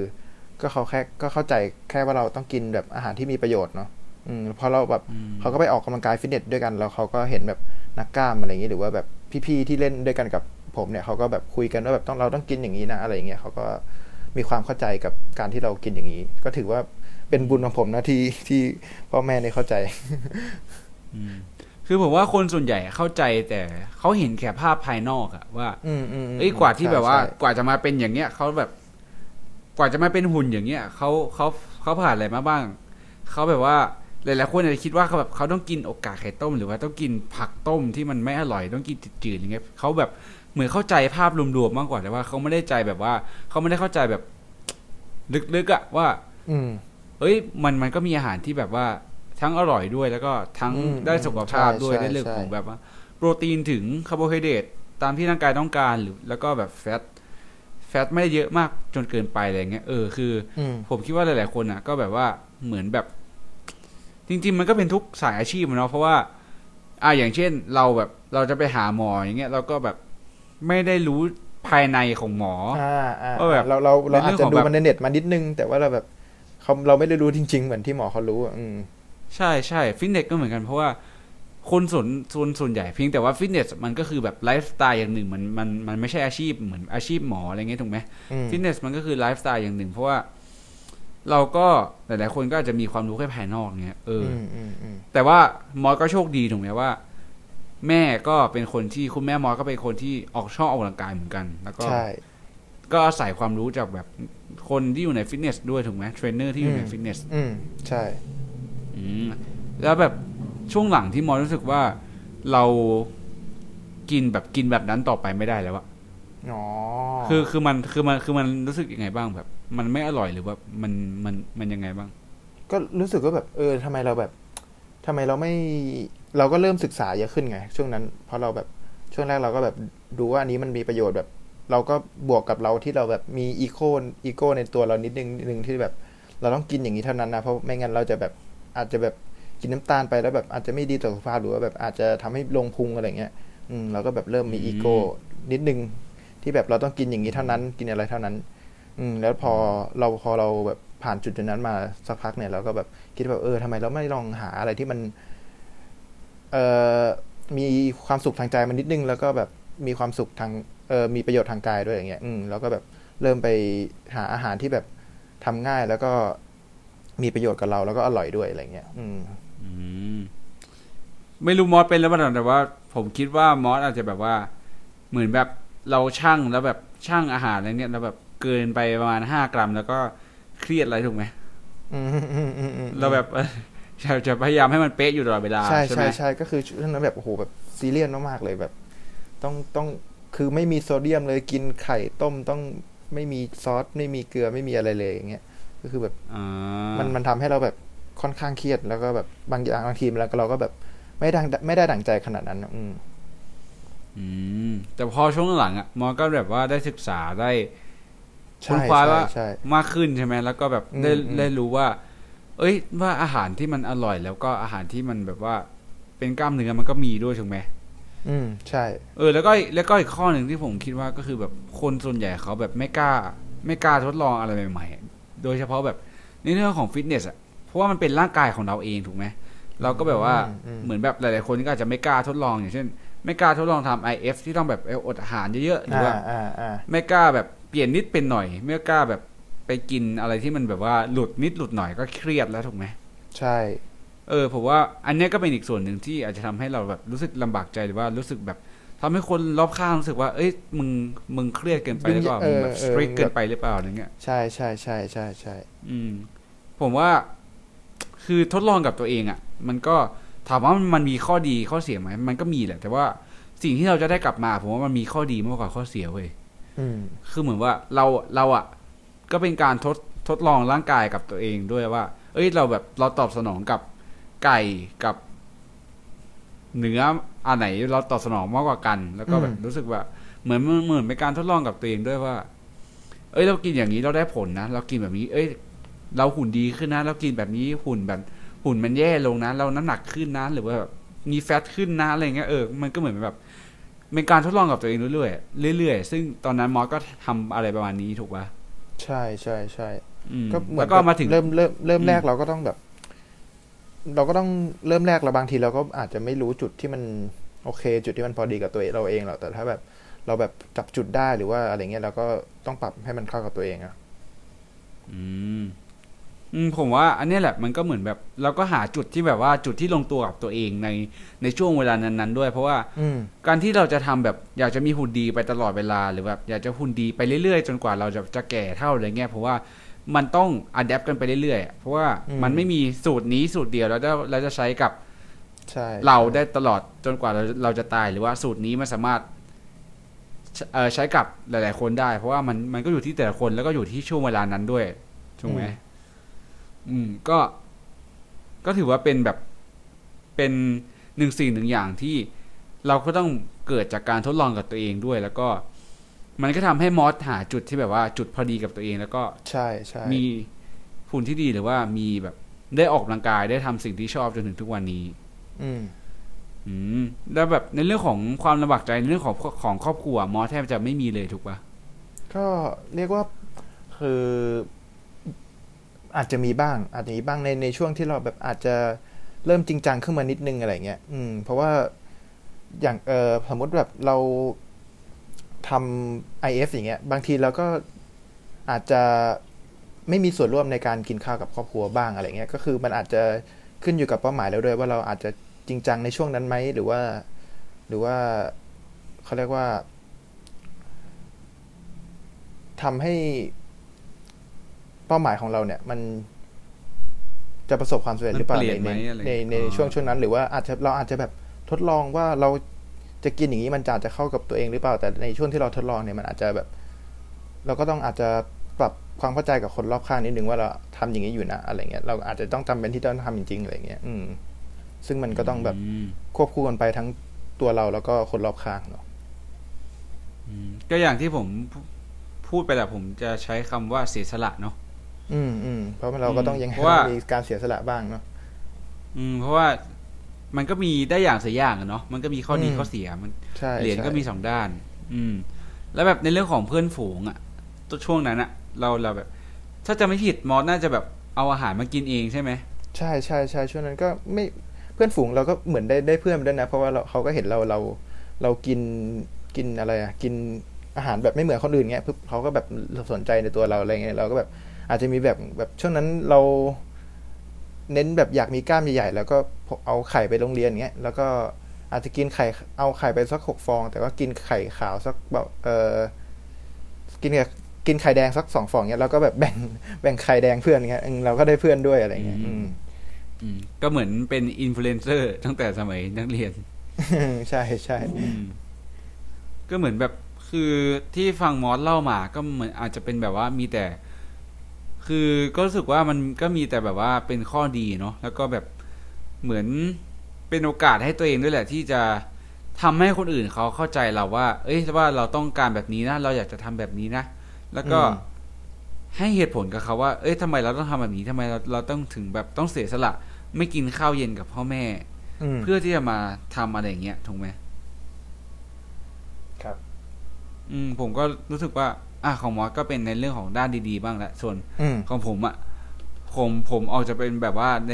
ก็เขาแค่ก็เข้าใจแค่ว่าเราต้องกินแบบอาหารที่มีประโยชน์เนาะอืมพอเราแบบอืมเขาก็ไปออกกำลังกายฟิตเนสด้วยกันแล้วเขาก็เห็นแบบนักกล้ามอะไรอย่างนี้หรือว่าแบบพี่ๆที่เล่นด้วยกันกับผมเนี่ยเขาก็แบบคุยกันว่าแบบต้องเราต้องกินอย่างนี้นะอะไรอย่างเงี้ยเขาก็มีความเข้าใจกับการที่เรากินอย่างนี้ ก็ถือว่าเป็นบุญของผมนะที่ที่พ่อแม่ได้เข้าใจอืมคือผมว่าคนส่วนใหญ่เข้าใจแต่เขาเห็นแค่ภาพภายนอกอะว่า อืมอืมมเอ้ยกว่าที่ใช่แบบว่าใช่กว่าจะมาเป็นอย่างเงี้ยเขาแบบ กว่าจะมาเป็นหุ่นอย่างเงี้ยเขาเขาเขาผ่านอะไรมาบ้างเขาแบบว่าหลายๆคนอาจจะคิดว่าเขาแบบเขาต้องกินอกกาไข่ต้ม หรือว่าต้องกินผักต้มที่มันไม่อร่อยต้องกินจืดๆอย่างเงี้ยเขาแบบเหมือนเข้าใจภาพรวมๆมากกว่าแต่ว่าเขาไม่ได้ใจแบบว่าเขาไม่ได้เข้าใจแบบ ลึกๆอะว่า อืมเอ้ย มันมันก็มีอาหารที่แบบว่าทั้งอร่อยด้วยแล้วก็ทั้งอืมได้สุขภาพใช่ด้วยใช่ได้เรื่องใช่ของแบบว่า โปรตีนถึงคาร์โบไฮเดรตตามที่ร่างกายต้องการหรือแล้วก็แบบแฟตแฟตไม่ได้เยอะมากจนเกินไปอะไรเงี้ยเออคืออืมผมคิดว่าหลาย ๆ คนอะ ก็แบบว่าเหมือนแบบ จริง ๆ มันก็เป็นทุกสายอาชีพอะเนาะเพราะว่าอ่าอย่างเช่นเราแบบเราจะไปหาหมออย่างเงี้ยเราก็แบบไม่ได้รู้ภายในของหมออ่าอ่าว่าแบบเราเราเราในเรื่อาอจงจะของดูแบบมันในเน็ตมานิดนึง แต่ว่าเราแบบเขาเราไม่ได้รู้จริง ๆ เหมือนที่หมอเขารู้อะอืมใช่ใช่ฟิตเนสก็เหมือนกันเพราะว่า คนส่วนส่วนส่วนใหญ่เพียงแต่ว่าฟิตเนสมันก็คือแบบไลฟ์สไตล์อย่างหนึ่งมันมันมันไม่ใช่อาชีพเหมือนอาชีพหมออะไรเงี้ยถูกไหมอืมฟิตเนสมันก็คือไลฟ์สไตล์อย่างหนึ่ง เพราะว่าเราก็หลายๆคนก็อาจจะมีความรู้แค่ภายนอกเงี้ยเอออือมอืมอืมแต่ว่ามอสก็โชคดีถูกไหมว่า แม่ก็เป็นคนที่คุณแม่มอสก็เป็นคนที่ออกชอบออกกำลังกายเหมือนกัน แล้วก็ใช่ก็อาศัยความรู้จากแบบคนที่อยู่ในฟิตเนสด้วยถูกไหมเทรนเนอร์ที่อยู่ในฟิตเนสอืมใช่ อืมแล้วแบบ ช่วงหลังที่มอสรู้สึกว่าเรากินแบบกินแบบนั้นต่อไปไม่ได้แล้วอะอ๋อคือคือมันคือมันคือมันรู้สึกยังไงบ้างแบบ มันไม่อร่อยหรือว่ามันมันมันยังไงบ้าง ก็รู้สึกว่าแบบ เออทำไมเราแบบทำไมเราไม่ เราก็เริ่มศึกษาเยอะขึ้นไง ช่วงนั้นเพราะเราแบบช่วงแรกเราก็แบบดูว่าอันนี้มันมีประโยชน์แบบ เราก็บวกกับเราที่เราแบบมี ego ego ในตัวเรานิดนึงนิดนึงที่แบบ เราต้องกินอย่างนี้เท่านั้นนะเพราะไม่งั้นเราจะแบบอาจจะแบบ กินน้ำตาลไปแล้วแบบอาจจะไม่ดีต่อสุขภาพหรือว่าแบบอาจจะทำให้ลงพุงอะไรเงี้ยอืมเราก็แบบเริ่มมีอีโก้นิดนึงที่แบบเราต้องกินอย่างนี้เท่านั้น กินอะไรเท่านั้น อืมแล้วพอเราพอเราแบบผ่านจุดจุดนั้นมาสักพักเนี่ยเราก็แบบคิดแบบเออทำไมเราไม่ลองหาอะไรที่มัน เอ่อมีความสุขทางใจมันนิดนึง แล้วก็แบบมีความสุขทางเออมีประโยชน์ทางกายด้วยอย่างเงี้ย อืมแล้วก็แบบเริ่มไปหาอาหารที่แบบทำง่ายแล้วก็มีประโยชน์กับเราแล้วก็อร่อยด้วยอะไรเงี้ย อืมอืม ไม่รู้มอสเป็นแล้วมั้งแต่ว่า ผมคิดว่ามอสอาจจะแบบว่า เหมือนแบบเราช่างแล้วแบบช่างอาหารอะไรเนี่ยแล้วแบบเกินไปประมาณห้ากรัม แล้วก็เครียดอะไรถูกไหมอืมอืมอืมอืมอืมเราแบบเออจะจะพยายามให้มันเป๊ะอยู่ตลอดเวลาใช่ใช่ไหใช่มใช่ก็คือช่วงนั้นแบบโอ้โหแบบซีเรียสมากๆเลยแบบ ต้องต้องคือไม่มีโซเดียมเลยกินไข่ต้มต้องไม่มีซอสไม่มีเกลือไม่มีอะไรเลยอย่างเงี้ยก็คือแบบอ่ามันมันทำให้เราแบบ ค่อนข้างเครียด แล้วก็แบบบางอย่างบางทีแล้วก็เราก็แบบไม่ดังไม่ได้ดั่งใจขนาดนั้นอะอืมอืม แต่พอช่วงหลังอะมอสก็แบบว่าได้ศึกษาได้ใช่ค้นคว้าใช่ว่าใช่มากขึ้นใช่ไหมแล้วก็แบบได้อืมอืมได้รู้ว่า เอ้ย ว่าอาหารที่มันอร่อย แล้วก็อาหารที่มันแบบว่าเป็นกล้ามเนื้อมันก็มีด้วยถูกไหมอืมใช่ เออ แล้วก็แล้วก็อีกข้อหนึ่งที่ผมคิดว่าก็คือแบบคนส่วนใหญ่เขาแบบไม่กล้า ไม่กล้าทดลองอะไรใหม่ ๆ โดยเฉพาะแบบในเรื่องของฟิตเนสอะเพ ราะว่ามันเป็นร่างกายของเราเองถูกไหมเราก็แบบว่าอืมเหมือนแบบหลาย ๆ คนก็อาจจะไม่กล้าทดลองอย่างเช่น ไม่กล้าทดลองทำ IF ที่ต้องแบบเอออดอาหารเยอะๆหรืออ่าว่าอ่าอ่าไม่กล้าแบบเปลี่ยนนิดเป็นหน่อย ไม่กล้าแบบไปกินอะไรที่มันแบบว่าหลุดนิดหลุดหน่อยก็เครียดแล้วถูกไหมใช่ เออผมว่าอันเนี้ยก็เป็นอีกส่วนหนึ่งที่อาจจะทำให้เราแบบรู้สึกลำบากใจหรือว่ารู้สึกแบบทำให้คนรอบข้างรู้สึกว่า เอ้ย มึง มึงเครียดเกินไปหรือเปล่า มึงแบบสตรีทเกินไปหรือเปล่าอะไรเงี้ย ใช่ใช่ใช่ใช่ใช่ อืม ผมว่า คือทดลองกับตัวเองอะ่ะ มันก็ถามว่ามันมีข้อดีข้อเสียไหมมันก็มีแหละ แต่ว่าสิ่งที่เราจะได้กลับมา ผมว่ามันมีข้อดีมากกว่าข้อเสียเว้ยอืมคือเหมือนว่าเราเราอะ่ะ ก็เป็นการทดทดลองร่างกายกับตัวเองด้วยว่า เอ้ยเราแบบเราตอบสนองกับไก่กับเนื้ออันไหนเราตอบสนองมากกว่ากัน แล้วก็แบบอืมรู้สึกว่า เหมือนเหมือนเป็นการทดลองกับตัวเองด้วยว่า เอ้ยเรากินอย่างนี้เราได้ผลนะเรากินแบบนี้ เอ้ย เราหุ่นดีขึ้นนะ เรากินแบบนี้หุ่นแบบ หุ่นมันแย่ลงนะ เราน้ำหนักขึ้นนะ หรือว่าแบบมีแฟตขึ้นนะอะไรเงี้ยเออมันก็เหมือนแบบเป็นการทดลองกับตัวเองเรื่อยๆเรื่อยๆซึ่งตอนนั้นมอสก็ทำอะไรประมาณนี้ถูกป่ะใช่ใช่ใช่อืมก็เหมือแล้นวก็มาถึงเริ่มเริ่มเริ่มอืมแรกเราก็ต้องแบบ เราก็ต้องเริ่มแรกเราบางทีเราก็อาจจะไม่รู้จุดที่มันโอเค จุดที่มันพอดีกับตัวเราเองหรอกแต่ถ้าแบบ เราแบบจับจุดได้หรือว่าอะไรเงี้ยเราก็ต้องปรับให้มันเข้ากับตัวเองอะอืมอืม ผมว่าอันเนี้ยแหละมันก็เหมือนแบบเราก็หาจุดที่แบบว่าจุดที่ลงตัวกับตัวเองในในช่วงเวลานั้นๆ ด้วย เพราะว่าอืมการที่เราจะทำแบบอยากจะมีหุ่นดีไปตลอดเวลาหรือแบบอยากจะหุ่นดีไปเรื่อยๆ จนกว่าเราจะจะแก่เท่าอะไรเงี้ยเพราะว่ามันต้องอัดแอปกันไปเรื่อยๆอะเพราะว่าอืมมันไม่มีสูตรนี้สูตรเดียวแล้วจะเราจะใช้กับใช่เราได้ตลอดจนกว่าเราเราจะตายหรือว่าสูตรนี้มันสามารถใช้เอ่อใช้กับหลาย ๆ คนได้ เพราะว่ามันมันก็อยู่ที่แต่ละคนแล้วก็อยู่ที่ช่วงเวลานั้นด้วยถูกไหม อืมก็ ก็ถือว่าเป็นแบบเป็นหนึ่งสิ่งหนึ่งอย่างที่เราก็ต้องเกิดจากการทดลองกับตัวเองด้วย แล้วก็ มันก็ทำให้มอสหาจุดที่แบบว่าจุดพอดีกับตัวเองแล้วก็ใช่ใช่มีหุ่นที่ดีหรือว่ามีแบบได้ออกกำลังกายได้ทำสิ่งที่ชอบจนถึงทุกวันนี้ อืมอืมแล้วแบบในเรื่องของความลำบากใจในเรื่องของของครอบครัวมอสแทบจะไม่มีเลยถูกปะก็เรียกว่าคือ อาจจะมีบ้าง อาจจะมีบ้างในในช่วงที่เราแบบอาจจะเริ่มจริงจังขึ้นมานิดนึงอะไรเงี้ย อืม เพราะว่าอย่างเออสมมติแบบเราทำ IF อย่างเงี้ย บางทีเราก็อาจจะไม่มีส่วนร่วมในการกินข้าวกับครอบครัวบ้างอะไรเงี้ย ก็คือมันอาจจะขึ้นอยู่กับเป้าหมายแล้วด้วยว่าเราอาจจะจริงจังในช่วงนั้นไหมหรือว่า หรือว่าเขาเรียกว่าทำให้ เป้าหมายของเราเนี่ย มันจะประสบความสำเร็จหรือเปล่ามันเปลี่ในยนไหมในอะไรในในอ๋อช่วงช่วงนั้น หรือว่าอาจจะเราอาจจะแบบทดลองว่าเราจะกินอย่างนี้มันจะอาจจะเข้ากับตัวเองหรือเปล่าแต่ในช่วงที่เราทดลองเนี่ยมันอาจจะแบบ เราก็ต้องอาจจะปรับความเข้าใจกับคนรอบข้างนิดนึงว่าเราทำอย่างนี้อยู่นะอะไรเงี้ยเราอาจจะต้องจำเป็นที่ต้องทำจริงๆอะไรเงี้ยอืม ซึ่งมันก็ต้องแบบมควบคู่กันไปทั้งตัวเราแล้วก็คนรอบข้างเนาะอืมก็อย่างที่ผมพูพูดไปแหละผมจะใช้คำว่าเสียสละเนาะ อืมอืมเพราะเราก็ต้องยังเพราะว่ามีการเสียสละบ้างเนาะอืม เพราะว่ามันก็มีได้อย่างเสียอย่างอะเนาะมันก็มีข้อดีอืมข้อเสียมันใช่เหรียญก็ใช่มีสองด้าน อืม แล้วแบบในเรื่องของเพื่อนฝูงอะตัวช่วงนั้นอะเราเราแบบ ถ้าจะไม่ผิดมอสน่าจะแบบเอาอาหารมากินเองใช่ไหมใช่ใช่ใช่ช่วงนั้นก็ไม่เพื่อนฝูงเราก็เหมือนได้ได้เพื่อนมาด้วยนะ เพราะว่าเราเขาก็เห็นเราเราเรากินกินอะไรอะกินอาหารแบบไม่เหมือนคนอื่นเงี้ยปุ๊บเขาก็แบบสนใจในตัวเราอะไรเงี้ยเราก็แบบ อาจจะมีแบบแบบช่วงนั้นเราเน้นแบบอยากมีกล้ามใหญ่ๆแล้วก็เอาไข่ไปโรงเรียนเงี้ยแล้วก็อาจจะกินไข่เอาไข่ไปสักหกฟอง แต่ว่ากินไข่ขาวสักแบบเออกินกับกินไข่แดงสักสองฟองเงี้ยแล้วก็แบบแบ่งแบ่งไข่แดงเพื่อนเงี้ยอืมเราก็ได้เพื่อนด้วยอะไรเงี้ยอืมอืมก็เหมือนเป็นอินฟลูเอนเซอร์ตั้งแต่สมัยนักเรียน ใช่ใช่อืมก็เหมือนแบบคือที่ฟังมอสเล่ามาก็เหมือนอาจจะเป็นแบบว่ามีแต่ คือก็รู้สึกว่ามันก็มีแต่แบบว่าเป็นข้อดีเนาะแล้วก็แบบเหมือนเป็นโอกาสให้ตัวเองด้วยแหละ ที่จะทำให้คนอื่นเขาเข้าใจเราว่า เอ้ยว่าเราต้องการแบบนี้นะเราอยากจะทำแบบนี้นะแล้วก็ให้เหตุผลกับเขาว่า เอ้ยทำไมเราต้องทำแบบนี้ทำไมเราเราต้องถึงแบบต้องเสียสละ ไม่กินข้าวเย็นกับพ่อแม่อืมเพื่อที่จะมาทำอะไรอย่างเงี้ยถูกไหมครับ อืมผมก็รู้สึกว่า อะของมอสก็เป็นในเรื่องของด้านดีๆบ้างแหละส่วนอืมของผมอะ่ะผมผมออกจะเป็นแบบว่าใน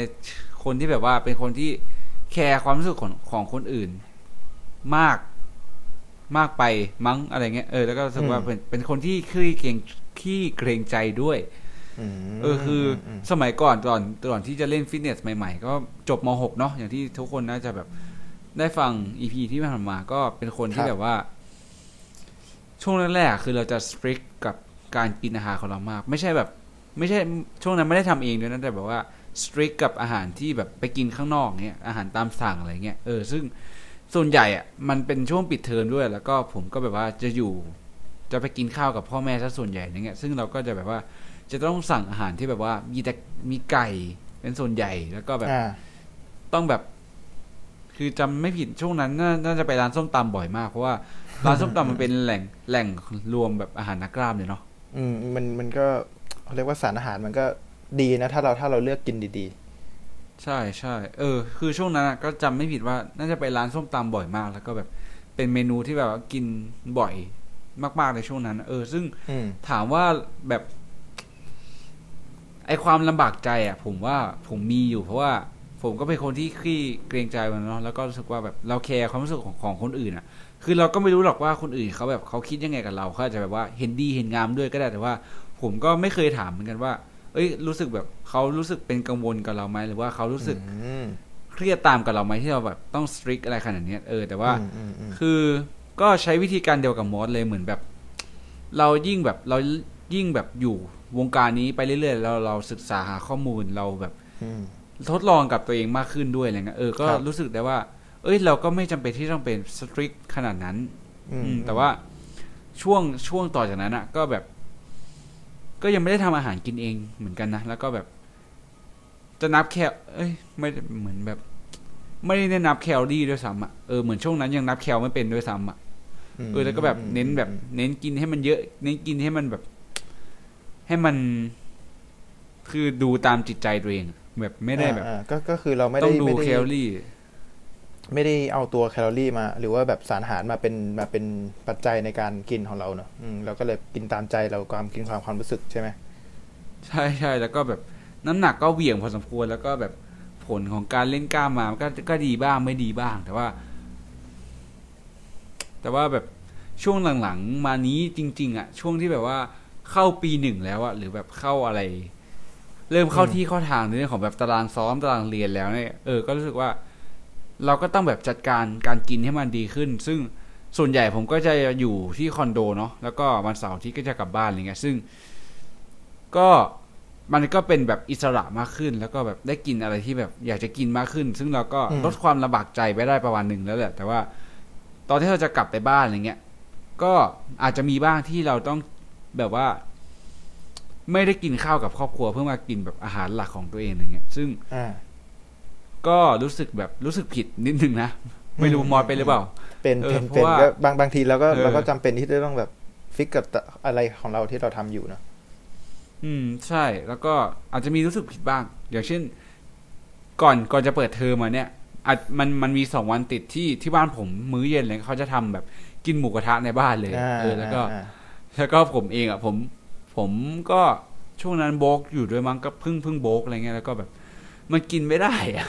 คนที่แบบว่าเป็นคนที่แคร์ความรู้สึกของของคนอื่น มากมากไปมั้งอะไรเงี้ยเออแล้วก็รู้สึกว่าอืมเป็นเป็นคนที่ขี้เกรงขี้เกรงใจด้วยมเออคืออมสมัยก่อนตอนตอนที่จะเล่นฟิตเนสใหม่ๆ ก็จบม .6 เนาะอย่างที่ทุกคนน่าจะแบบได้ฟังอีพีที่ผ่านมาก็เป็นคนที่แบบว่า ช่วงแรกๆคือเราจะสตริกกับการกินอาหารของเรามาก ไม่ใช่แบบ ไม่ใช่ช่วงนั้นไม่ได้ทำเองด้วยนะแต่แบบว่าสตริกกับอาหารที่แบบไปกินข้างนอกเนี่ยอาหารตามสั่งอะไรเงี้ยเออซึ่งส่วนใหญ่อะมันเป็นช่วงปิดเทอมด้วย แล้วก็ผมก็แบบว่าจะอยู่จะไปกินข้าวกับพ่อแม่ซะส่วนใหญ่อย่างเงี้ยซึ่งเราก็จะแบบว่าจะต้องสั่งอาหารที่แบบว่ามีแต่มีไก่เป็นส่วนใหญ่แล้วก็แบบอ่าต้องแบบ คือจำไม่ผิดช่วงนั้นน่าน่าจะไปร้านส้มตำบ่อยมากเพราะว่าร้านส้มตำมันเป็นแหล่งแหล่งรวมแบบอาหารนักกล้ามเลยเนาะอืมมันมันก็เขาเรียกว่าสารอาหารมันก็ดีนะ ถ้าเราถ้าเราเลือกกินดีใช่ใช่เออ คือช่วงนั้นอะก็จำไม่ผิดว่าน่าจะไปร้านส้มตำบ่อยมาก แล้วก็แบบเป็นเมนูที่แบบว่ากินบ่อยมากๆในช่วงนั้น เออ ซึ่งๆอืมถามว่าแบบ ไอความลำบากใจอะ ผมว่าผมมีอยู่เพราะว่า ผมก็เป็นคนที่ขี้เกรงใจมันเนาะแล้วก็รู้สึกว่าแบบเราแคร์ความรู้สึกของของคนอื่นอะคือเราก็ไม่รู้หรอกว่าคนอื่นเขาแบบเขาคิดยังไงกับเราเขาอาจจะแบบว่าเห็นดีเห็นงามด้วยก็ได้แต่ว่า ผมก็ไม่เคยถามเหมือนกันว่า เอ้ย รู้สึกแบบเขารู้สึกเป็นกังวลกับเราไหมหรือว่าเขารู้สึกอืมเครียดตามกับเราไหมที่เราแบบต้องสตริกอะไรขนาดเนี้ยเออแต่ว่าอืมอืมอืมคือก็ใช้วิธีการเดียวกับมอสเลยเหมือนแบบ เรายิ่งแบบเรายิ่งแบบอยู่วงการนี้ไปเรื่อยๆแล้วเราศึกษาหาข้อมูลเราแบบอืม ทดลองกับตัวเองมากขึ้นด้วยอะไรเงี้ยเออก็ครับรู้สึกได้ว่า เอ้ยเราก็ไม่จำเป็นที่ต้องเป็นสตริกขนาดนั้น อืมอืมแต่ว่าช่วงช่วงต่อจากนั้นอะก็แบบ ก็ยังไม่ได้ทำอาหารกินเองเหมือนกันนะแล้วก็แบบ จะนับแคลเอ้ย ไม่ได้เหมือนแบบ ไม่ได้นับแคลอรี่ด้วยซ้ำอะเออเหมือนช่วงนั้นยังนับแคลไม่เป็นด้วยซ้ำอะมเออแล้วก็แบบเน้นแบบ เน้นกินให้มันเยอะ เน้นกินให้มันแบบ ให้มัน คือดูตามจิตใจตัวเองอะ แบบไม่ได้แบบอ่าอ่าก็ก็คือเราไม่ต้ได้องดูไม่ได้แคลอรี่ ไม่ได้เอาตัวแคลอรี่มา หรือว่าแบบสารอาหารมาเป็นมาเป็นปัจจัยในการกินของเราเนอะอืมเราก็เลยกินตามใจเราความกินความความรู้สึกใช่ไหมใช่ใช่แล้วก็แบบน้ำหนักก็เหวี่ยงพอสมควรแล้วก็แบบผลของการเล่นกล้ามมามันก็ก็ดีบ้างไม่ดีบ้าง แต่ว่า แต่ว่าแบบช่วงหลังๆ มานี้จริง ๆอะช่วงที่แบบว่าเข้าปีหนึ่งแล้วอะหรือแบบเข้าอะไร เริ่มเข้าที่เข้าทางในเรื่องของแบบตารางซ้อมตารางเรียนแล้วเนี่ยเออก็รู้สึกว่า เราก็ต้องแบบจัดการการกินให้มันดีขึ้น ซึ่งส่วนใหญ่ผมก็จะอยู่ที่คอนโดเนาะแล้วก็วันเสาร์อาที่ก็จะกลับบ้านอะไรเงี้ยซึ่ง ก็มันก็เป็นแบบอิสระมากขึ้น แล้วก็แบบได้กินอะไรที่แบบอยากจะกินมากขึ้น ซึ่งเราก็ลดความลำบากใจไปได้ประมาณหนึ่งแล้วแหละ แต่ว่า ตอนที่เราจะกลับไปบ้านอะไรเงี้ย ก็อาจจะมีบ้างที่เราต้องแบบว่า ไม่ได้กินข้าวกับครอบครัวเพื่อมากินแบบอาหารหลักของตัวเองอะไรเงี้ย ซึ่งอ่าก็รู้สึกแบบรู้สึกผิดนิดนึงนะไม่รู้อืมมอดไปหรือเปล่า เป็นเออเป็นเพเป็นราะว่าก็บางบางทีเราก็เออเราก็จำเป็นที่จะต้องแบบฟิกกับอะไรของเราที่เราทำอยู่เนอะออืมใช่ แล้วก็อาจจะมีรู้สึกผิดบ้าง อย่างเช่น ก่อนก่อนจะเปิดเทอมมาเนี่ยอาจมันมันมีสองวันติดที่ที่บ้านผมมื้อเย็นเลยเขาจะทำแบบกินหมูกระทะในบ้านเลยอ่าเออแล้วก็อ่าแล้วก็ผมเองอะผม ผมก็ช่วงนั้นโบกอยู่ด้วยมั้งก็เพิ่งเพิ่งโบกอะไรเงี้ยแล้วก็แบบ มันกินไม่ได้อะ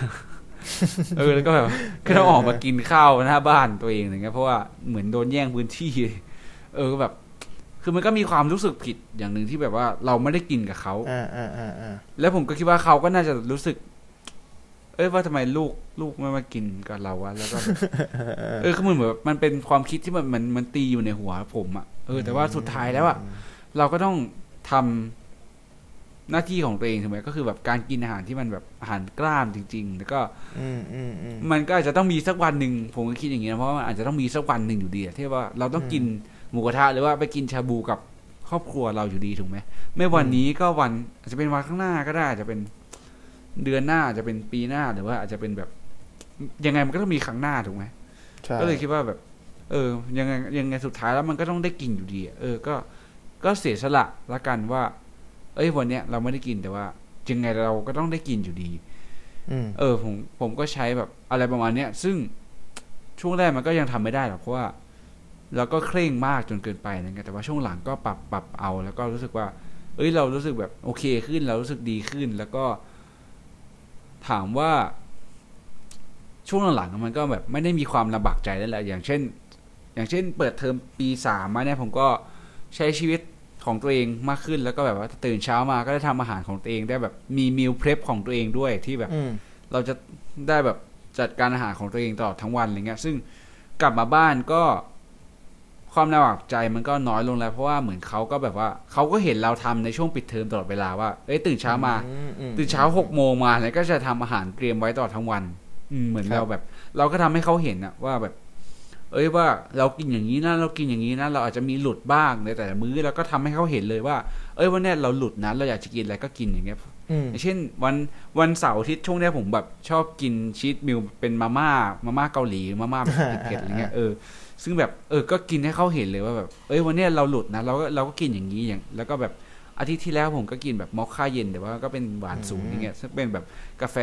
เออแล้วก็แบบก็ต้องออกมากินข้าวหน้าบ้านตัวเองอะไรเงี้ยเพราะว่าเหมือนโดนแย่งพื้นที่ เออก็แบบ คือมันก็มีความรู้สึกผิดอย่างหนึ่งที่แบบว่าเราไม่ได้กินกับเขาอ่าอ่าอ่าอ่าแล้วผมก็คิดว่าเขาก็น่าจะรู้สึก เอ้ยว่าทำไมลูกลูกไม่มากินกับเราวะแล้วก็แบบเออคือมันเหมือนแบบมันเป็นความคิดที่มันมันมันตีอยู่ในหัวผมอะเออแต่ว่าสุดท้ายแล้วอะ เราก็ต้องทำหน้าที่ของตัวเองถูกไหมก็คือแบบการกินอาหารที่มันแบบอาหารกล้ามจริง ๆ แล้วก็อืมอืมอืมมันก็อาจจะต้องมีสักวันหนึ่งผมก็คิดอย่างนี้นะเพราะว่ามันอาจจะต้องมีสักวันหนึ่งอยู่ดีอะที่ว่าเราต้องกินหมูกระทะหรือว่าไปกินชาบูกับครอบครัวเราอยู่ดีถูกไหมไม่วันนี้ก็วันอาจจะเป็นวันข้างหน้าก็ได้อาจจะเป็นเดือนหน้าอาจจะเป็นปีหน้าหรือว่าอาจจะเป็นแบบ ยังไงมันก็ต้องมีครั้งหน้าถูกไหมใช่ก็เลยคิดว่าแบบ เออยังไงยังไงสุดท้ายแล้วมันก็ต้องได้กินอยู่ดีอะเออก็ ก็เสียสละละกันว่า เอ้ยวันเนี้ยเราไม่ได้กินแต่ว่ายังไงเราก็ต้องได้กินอยู่ดีอืมเออผมผมก็ใช้แบบอะไรประมาณเนี้ยซึ่งช่วงแรกมันก็ยังทำไม่ได้หรอกเพราะว่าเราก็เคร่งมากจนเกินไปนะแต่ว่าช่วงหลังก็ปรับปรับเอา แล้วก็รู้สึกว่า เอ้ยเรารู้สึกแบบโอเคขึ้น เรารู้สึกดีขึ้น แล้วก็ ถามว่า ช่วงหลังๆมันก็แบบไม่ได้มีความลำบากใจแล้วแหละอย่างเช่น อย่างเช่น เปิดเทอมปีสามมาเนี่ยผมก็ใช้ชีวิต ของตัวเองมากขึ้นแล้วก็แบบว่าตื่นเช้ามาก็ได้ทำอาหารของตัวเองได้แบบมี meal prep ของตัวเองด้วยที่แบบอืมเราจะได้แบบจัดการอาหารของตัวเองตลอดทั้งวันอะไรเงี้ย ซึ่งกลับมาบ้านก็ความลำบากใจมันก็น้อยลงแล้วเพราะว่าเหมือนเขาก็แบบว่าเขาก็เห็นเราทำในช่วงปิดเทอมตลอดเวลาว่าเอ้ยตื่นเช้ามาอือืมตื่นเช้าหกโมงมาแล้วก็จะทำอาหารเตรียมไว้ตลอดทั้งวัน อืมเหมือนครับเราแบบ เราก็ทำให้เขาเห็นอะว่าแบบ เอ้ยว่าเรากินอย่างนี้นะเรากินอย่างนี้นะเราอาจจะมีหลุดบ้างในแต่ละมื้อแล้วก็ทำให้เขาเห็นเลยว่า เอ้ยวันเนี้ยเราหลุดนะเราอยากจะกินอะไรก็กินอย่างเงี้ยอืมอย่างเช่นวันวันเสาร์อาทิตย์ช่วงเนี้ยผมแบบชอบกินชีสมิลเป็นมาม่ามาม่าเกาหลีมาม่าแบบเผ็ดๆอะไรเงี้ยเออซึ่งแบบเออก็กินให้เขาเห็นเลยว่าแบบเอ้ยวันเนี้ยเราหลุดนะเราก็เราก็กินอย่างนี้อย่าง แล้วก็แบบอาทิตย์ที่แล้วผมก็กินแบบมอคค่าเย็นแต่ว่าก็เป็นหวานศูนย์อย่างเงี้ยซึ่งเป็นแบบกาแฟ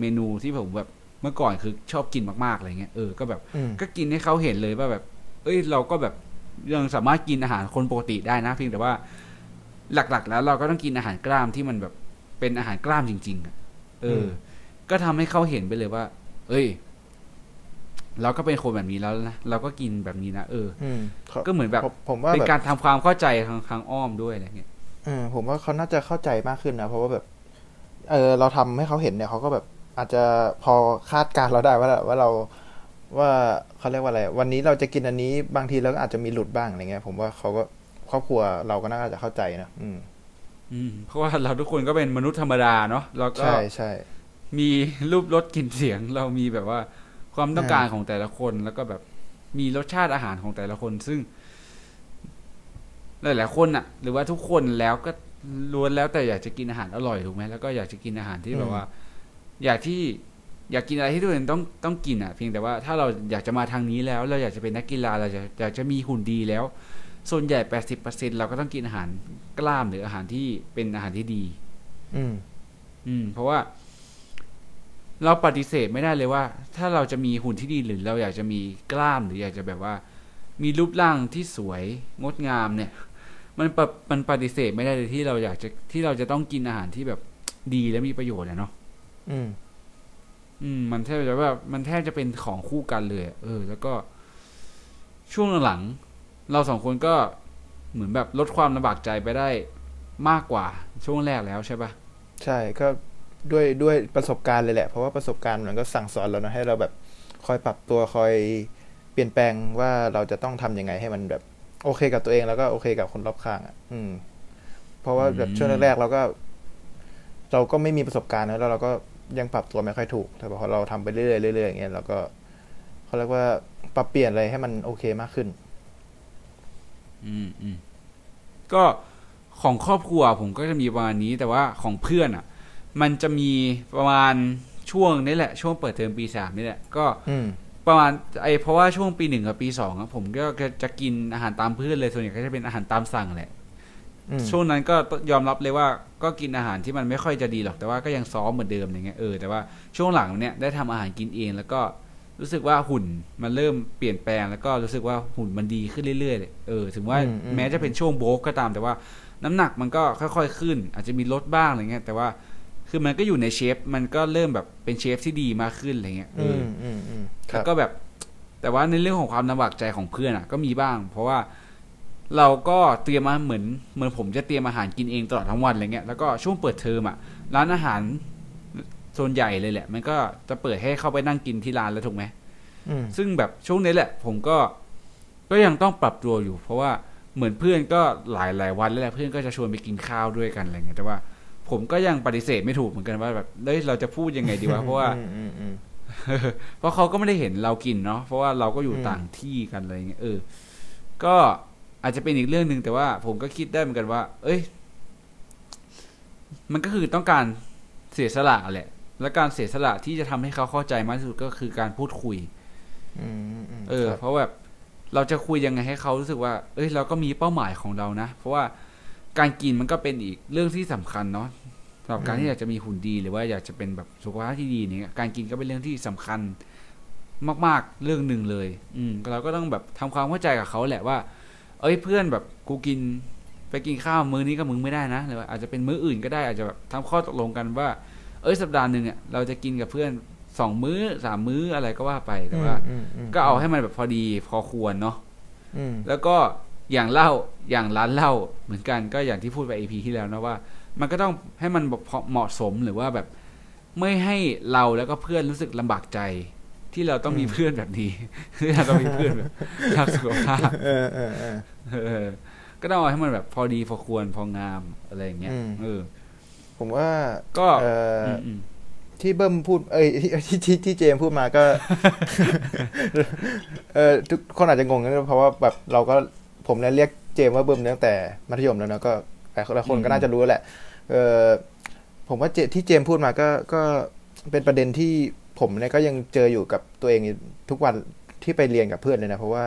เมนูที่ผมแบบ เมื่อก่อนคือชอบกินมากๆอะไรเงี้ยเออก็แบบอืมก็กินให้เขาเห็นเลยว่าแบบ เอ้ยเราก็แบบยังสามารถกินอาหารคนปกติได้นะเพียงแต่ว่า หลักๆ แล้วเราก็ต้องกินอาหารกล้ามที่มันแบบเป็นอาหารกล้ามจริงๆอะเอออมก็ทำให้เขาเห็นไปเลยว่า เอ้ย เราก็เป็นคนแบบนี้แล้วนะเราก็กินแบบนี้นะเอออืมขาก็เหมือนแบบผมผมว่าเป็นแบบการทำความเข้าใจทางทางอ้อมด้วยอะไรเงี้ยเออผมว่าเขาน่าจะเข้าใจมากขึ้นนะเพราะว่าแบบ เออ เราทำให้เขาเห็นเนี่ยเขาก็แบบ อาจจะพอคาดการณ์เราได้ว่าว่าเราว่าเขาเรียกว่าอะไร วันนี้เราจะกินอันนี้บางทีเราก็อาจจะมีหลุดบ้างอะไรเงี้ย ผมว่าเขาก็ครอบครัวเราก็น่าจะเข้าใจนะอืม อืม เพราะว่าเราทุกคนก็เป็นมนุษย์ธรรมดาเนาะเราก็ใช่ใช่มีรูปรสกลิ่นเสียง เรามีแบบว่าความต้องการของแต่ละคนแล้วก็แบบมีรสชาติอาหารของแต่ละคน ซึ่งหลายๆคนอะหรือว่าทุกคนแล้วก็ล้วนแล้วแต่อยากจะกินอาหารอร่อยถูกไหมแล้วก็อยากจะกินอาหารที่แบบว่า อยากที่อยากกินอะไรที่ตัวเองต้องต้องกินอะเพียงแต่ว่าถ้าเราอยากจะมาทางนี้แล้ว เราอยากจะเป็นนักกีฬาเราจะอยากจะมีหุ่นดีแล้ว ส่วนใหญ่แปดสิบเปอร์เซ็นเราก็ต้องกินอาหารกล้ามหรืออาหารที่เป็นอาหารที่ดี อืม อืม เพราะว่า เราปฏิเสธไม่ได้เลยว่า ถ้าเราจะมีหุ่นที่ดีหรือเราอยากจะมีกล้ามหรืออยากจะแบบว่า มีรูปร่างที่สวยงดงามเนี่ย มันปะมันปฏิเสธไม่ได้เลยที่เราอยากจะที่เราจะต้องกินอาหารที่แบบดีและมีประโยชน์อะเนาะ อืม อืม มันแทบจะแบบมันแทบจะเป็นของคู่กันเลยอะเออ แล้วก็ช่วงหลังๆเราสองคนก็เหมือนแบบลดความลำบากใจไปได้มากกว่าช่วงแรกแล้วใช่ปะใช่ก็ด้วยด้วยประสบการณ์เลยแหละ เพราะว่าประสบการณ์มันก็สั่งสอนเรานะให้เราแบบคอยปรับตัวคอยเปลี่ยนแปลงว่าเราจะต้องทำยังไงให้มันแบบ โอเคกับตัวเองแล้วก็โอเคกับคนรอบข้างอะ อืม เพราะว่าแบบช่วงแรกๆเราก็ เราก็ไม่มีประสบการณ์นะแล้วเราก็ ยังปรับตัวไม่ค่อยถูก แต่พอเราทำไปเรื่อยๆเรื่อยๆอย่างเงี้ยเราก็เขาเรียกว่าปรับเปลี่ยนอะไรให้มันโอเคมากขึ้น อืมอืมก็ของครอบครัวผมก็จะมีประมาณนี้แต่ว่าของเพื่อนอะ มันจะมีประมาณช่วงนี้แหละ ช่วงเปิดเทอมปีสามนี่แหละ ก็อืมประมาณไอเพราะว่าช่วงปีหนึ่งกับปีสองอะผมก็จะกินอาหารตามเพื่อนเลยส่วนใหญ่ก็จะเป็นอาหารตามสั่งแหละอืม ช่วงนั้นก็ยอมรับเลยว่าก็กินอาหารที่มันไม่ค่อยจะดีหรอกแต่ว่าก็ยังซ้อมเหมือนเดิมอะไรเงี้ยเออแต่ว่าช่วงหลังเนี่ยได้ทำอาหารกินเอง แล้วก็รู้สึกว่าหุ่นมันเริ่มเปลี่ยนแปลง แล้วก็รู้สึกว่าหุ่นมันดีขึ้นเรื่อยๆเลยเออถึงว่าอืมอืมแม้จะเป็นช่วงโบรกก็ตาม แต่ว่าน้ำหนักมันก็ค่อย ๆ ขึ้น อาจจะมีลดบ้างอะไรเงี้ยแต่ว่าคือมันก็อยู่ในเชฟมันก็เริ่มแบบเป็นเชฟที่ดีมากขึ้นอะไรเงี้ยเออือมอืมอืมคแล้รับวก็แบบ แต่ว่าในเรื่องของความลำบากใจของเพื่อนอะ ก็มีบ้าง เพราะว่า เราก็เตรียมมาเหมือนเหมือนผมจะเตรียมอาหารกินเองตลอดทั้งวันอะไรเงี้ยแล้วก็ช่วงเปิดเทอมอะร้านอาหารโซนใหญ่เลยแหละ มันก็จะเปิดให้เข้าไปนั่งกินที่ร้านแล้วถูกไหมอืมซึ่งแบบช่วงนี้แหละ ผมก็ก็ยังต้องปรับตัวอยู่ เพราะว่าเหมือนเพื่อนก็หลายหลายวันแล้วแหละเพื่อนก็จะชวนไปกินข้าวด้วยกันอะไรเงี้ยแต่ว่า ผมก็ยังปฏิเสธไม่ถูกเหมือนกันว่าแบบเฮ้ยเราจะพูดยังไงดีวะเพราะว่าอืมอืมอืมเพราะเขาก็ไม่ได้เห็นเรากินเนาะเพราะว่าเราก็อยู่อืมต่างที่กันอะไรเงี้ยเออ ก็ อาจจะเป็นอีกเรื่องหนึ่งแต่ว่าผมก็คิดได้เหมือนกันว่า เอ้ย มันก็คือต้องการเสียสละแหละ และการเสียสละที่จะทำให้เขาเข้าใจมากที่สุดก็คือการพูดคุยอืมอืมอืมเออครับเพราะแบบเราจะคุยยังไงให้เขารู้สึกว่า เอ้ย เราก็มีเป้าหมายของเรานะ เพราะว่าการกินมันก็เป็นอีกเรื่องที่สำคัญเนาะสำหรับการที่อยากจะมีหุ่นดีหรือว่าอยากจะเป็นแบบสุขภาพที่ดีเนี่ยการกินก็เป็นเรื่องที่สำคัญมาก ๆ เรื่องหนึ่งเลย อืมเราก็ต้องแบบทำความเข้าใจกับเขาแหละว่า เอ้ยเพื่อนแบบกูกินไปกินข้าวมื้อนี้กับมึงไม่ได้นะหรือว่าอาจจะเป็นมื้ออื่นก็ได้อาจจะแบบทำข้อตกลงกันว่า เอ้ยสัปดาห์หนึ่งเนี่ยเราจะกินกับเพื่อนสองมื้อสามมื้ออะไรก็ว่าไปแต่ว่าอืมอืมก็เอาให้มันแบบพอดีพอควรเนาะอืมแล้วก็อย่างเหล้าอย่างร้านเหล้าเหมือนกันก็อย่างที่พูดไป EP ที่แล้วนะว่า มันก็ต้องให้มันแบบเหมาะสมหรือว่าแบบ ไม่ให้เราแล้วก็เพื่อนรู้สึกลำบากใจ ที่เราต้องมีเพื่อนแบบนี้ที่เราต้องมีเพื่อนแบบรักสุขภาพเออเออเออเออก็ต้องเอาให้มันแบบพอดีพอควรพองามอะไรอย่างเงี้ยอืมเออ ผมว่าก็เอออมอืมที่เบิ้มพูด เอ้ยที่ที่ที่ที่เจมส์พูดมาก็ เออทุกคนอาจจะงงนะเพราะว่าแบบเราก็ผมเนี่ยเรียกเจมส์ว่าเบิ้มตั้งแต่มัธยมแล้วนะก็หลายคนหลายคนก็น่าจะรู้แหละ เออผมว่าเจที่เจมส์พูดมาก็ก็เป็นประเด็นที่ ผมเนี่ยก็ยังเจออยู่กับตัวเองทุกวันที่ไปเรียนกับเพื่อนเลยนะ เพราะว่า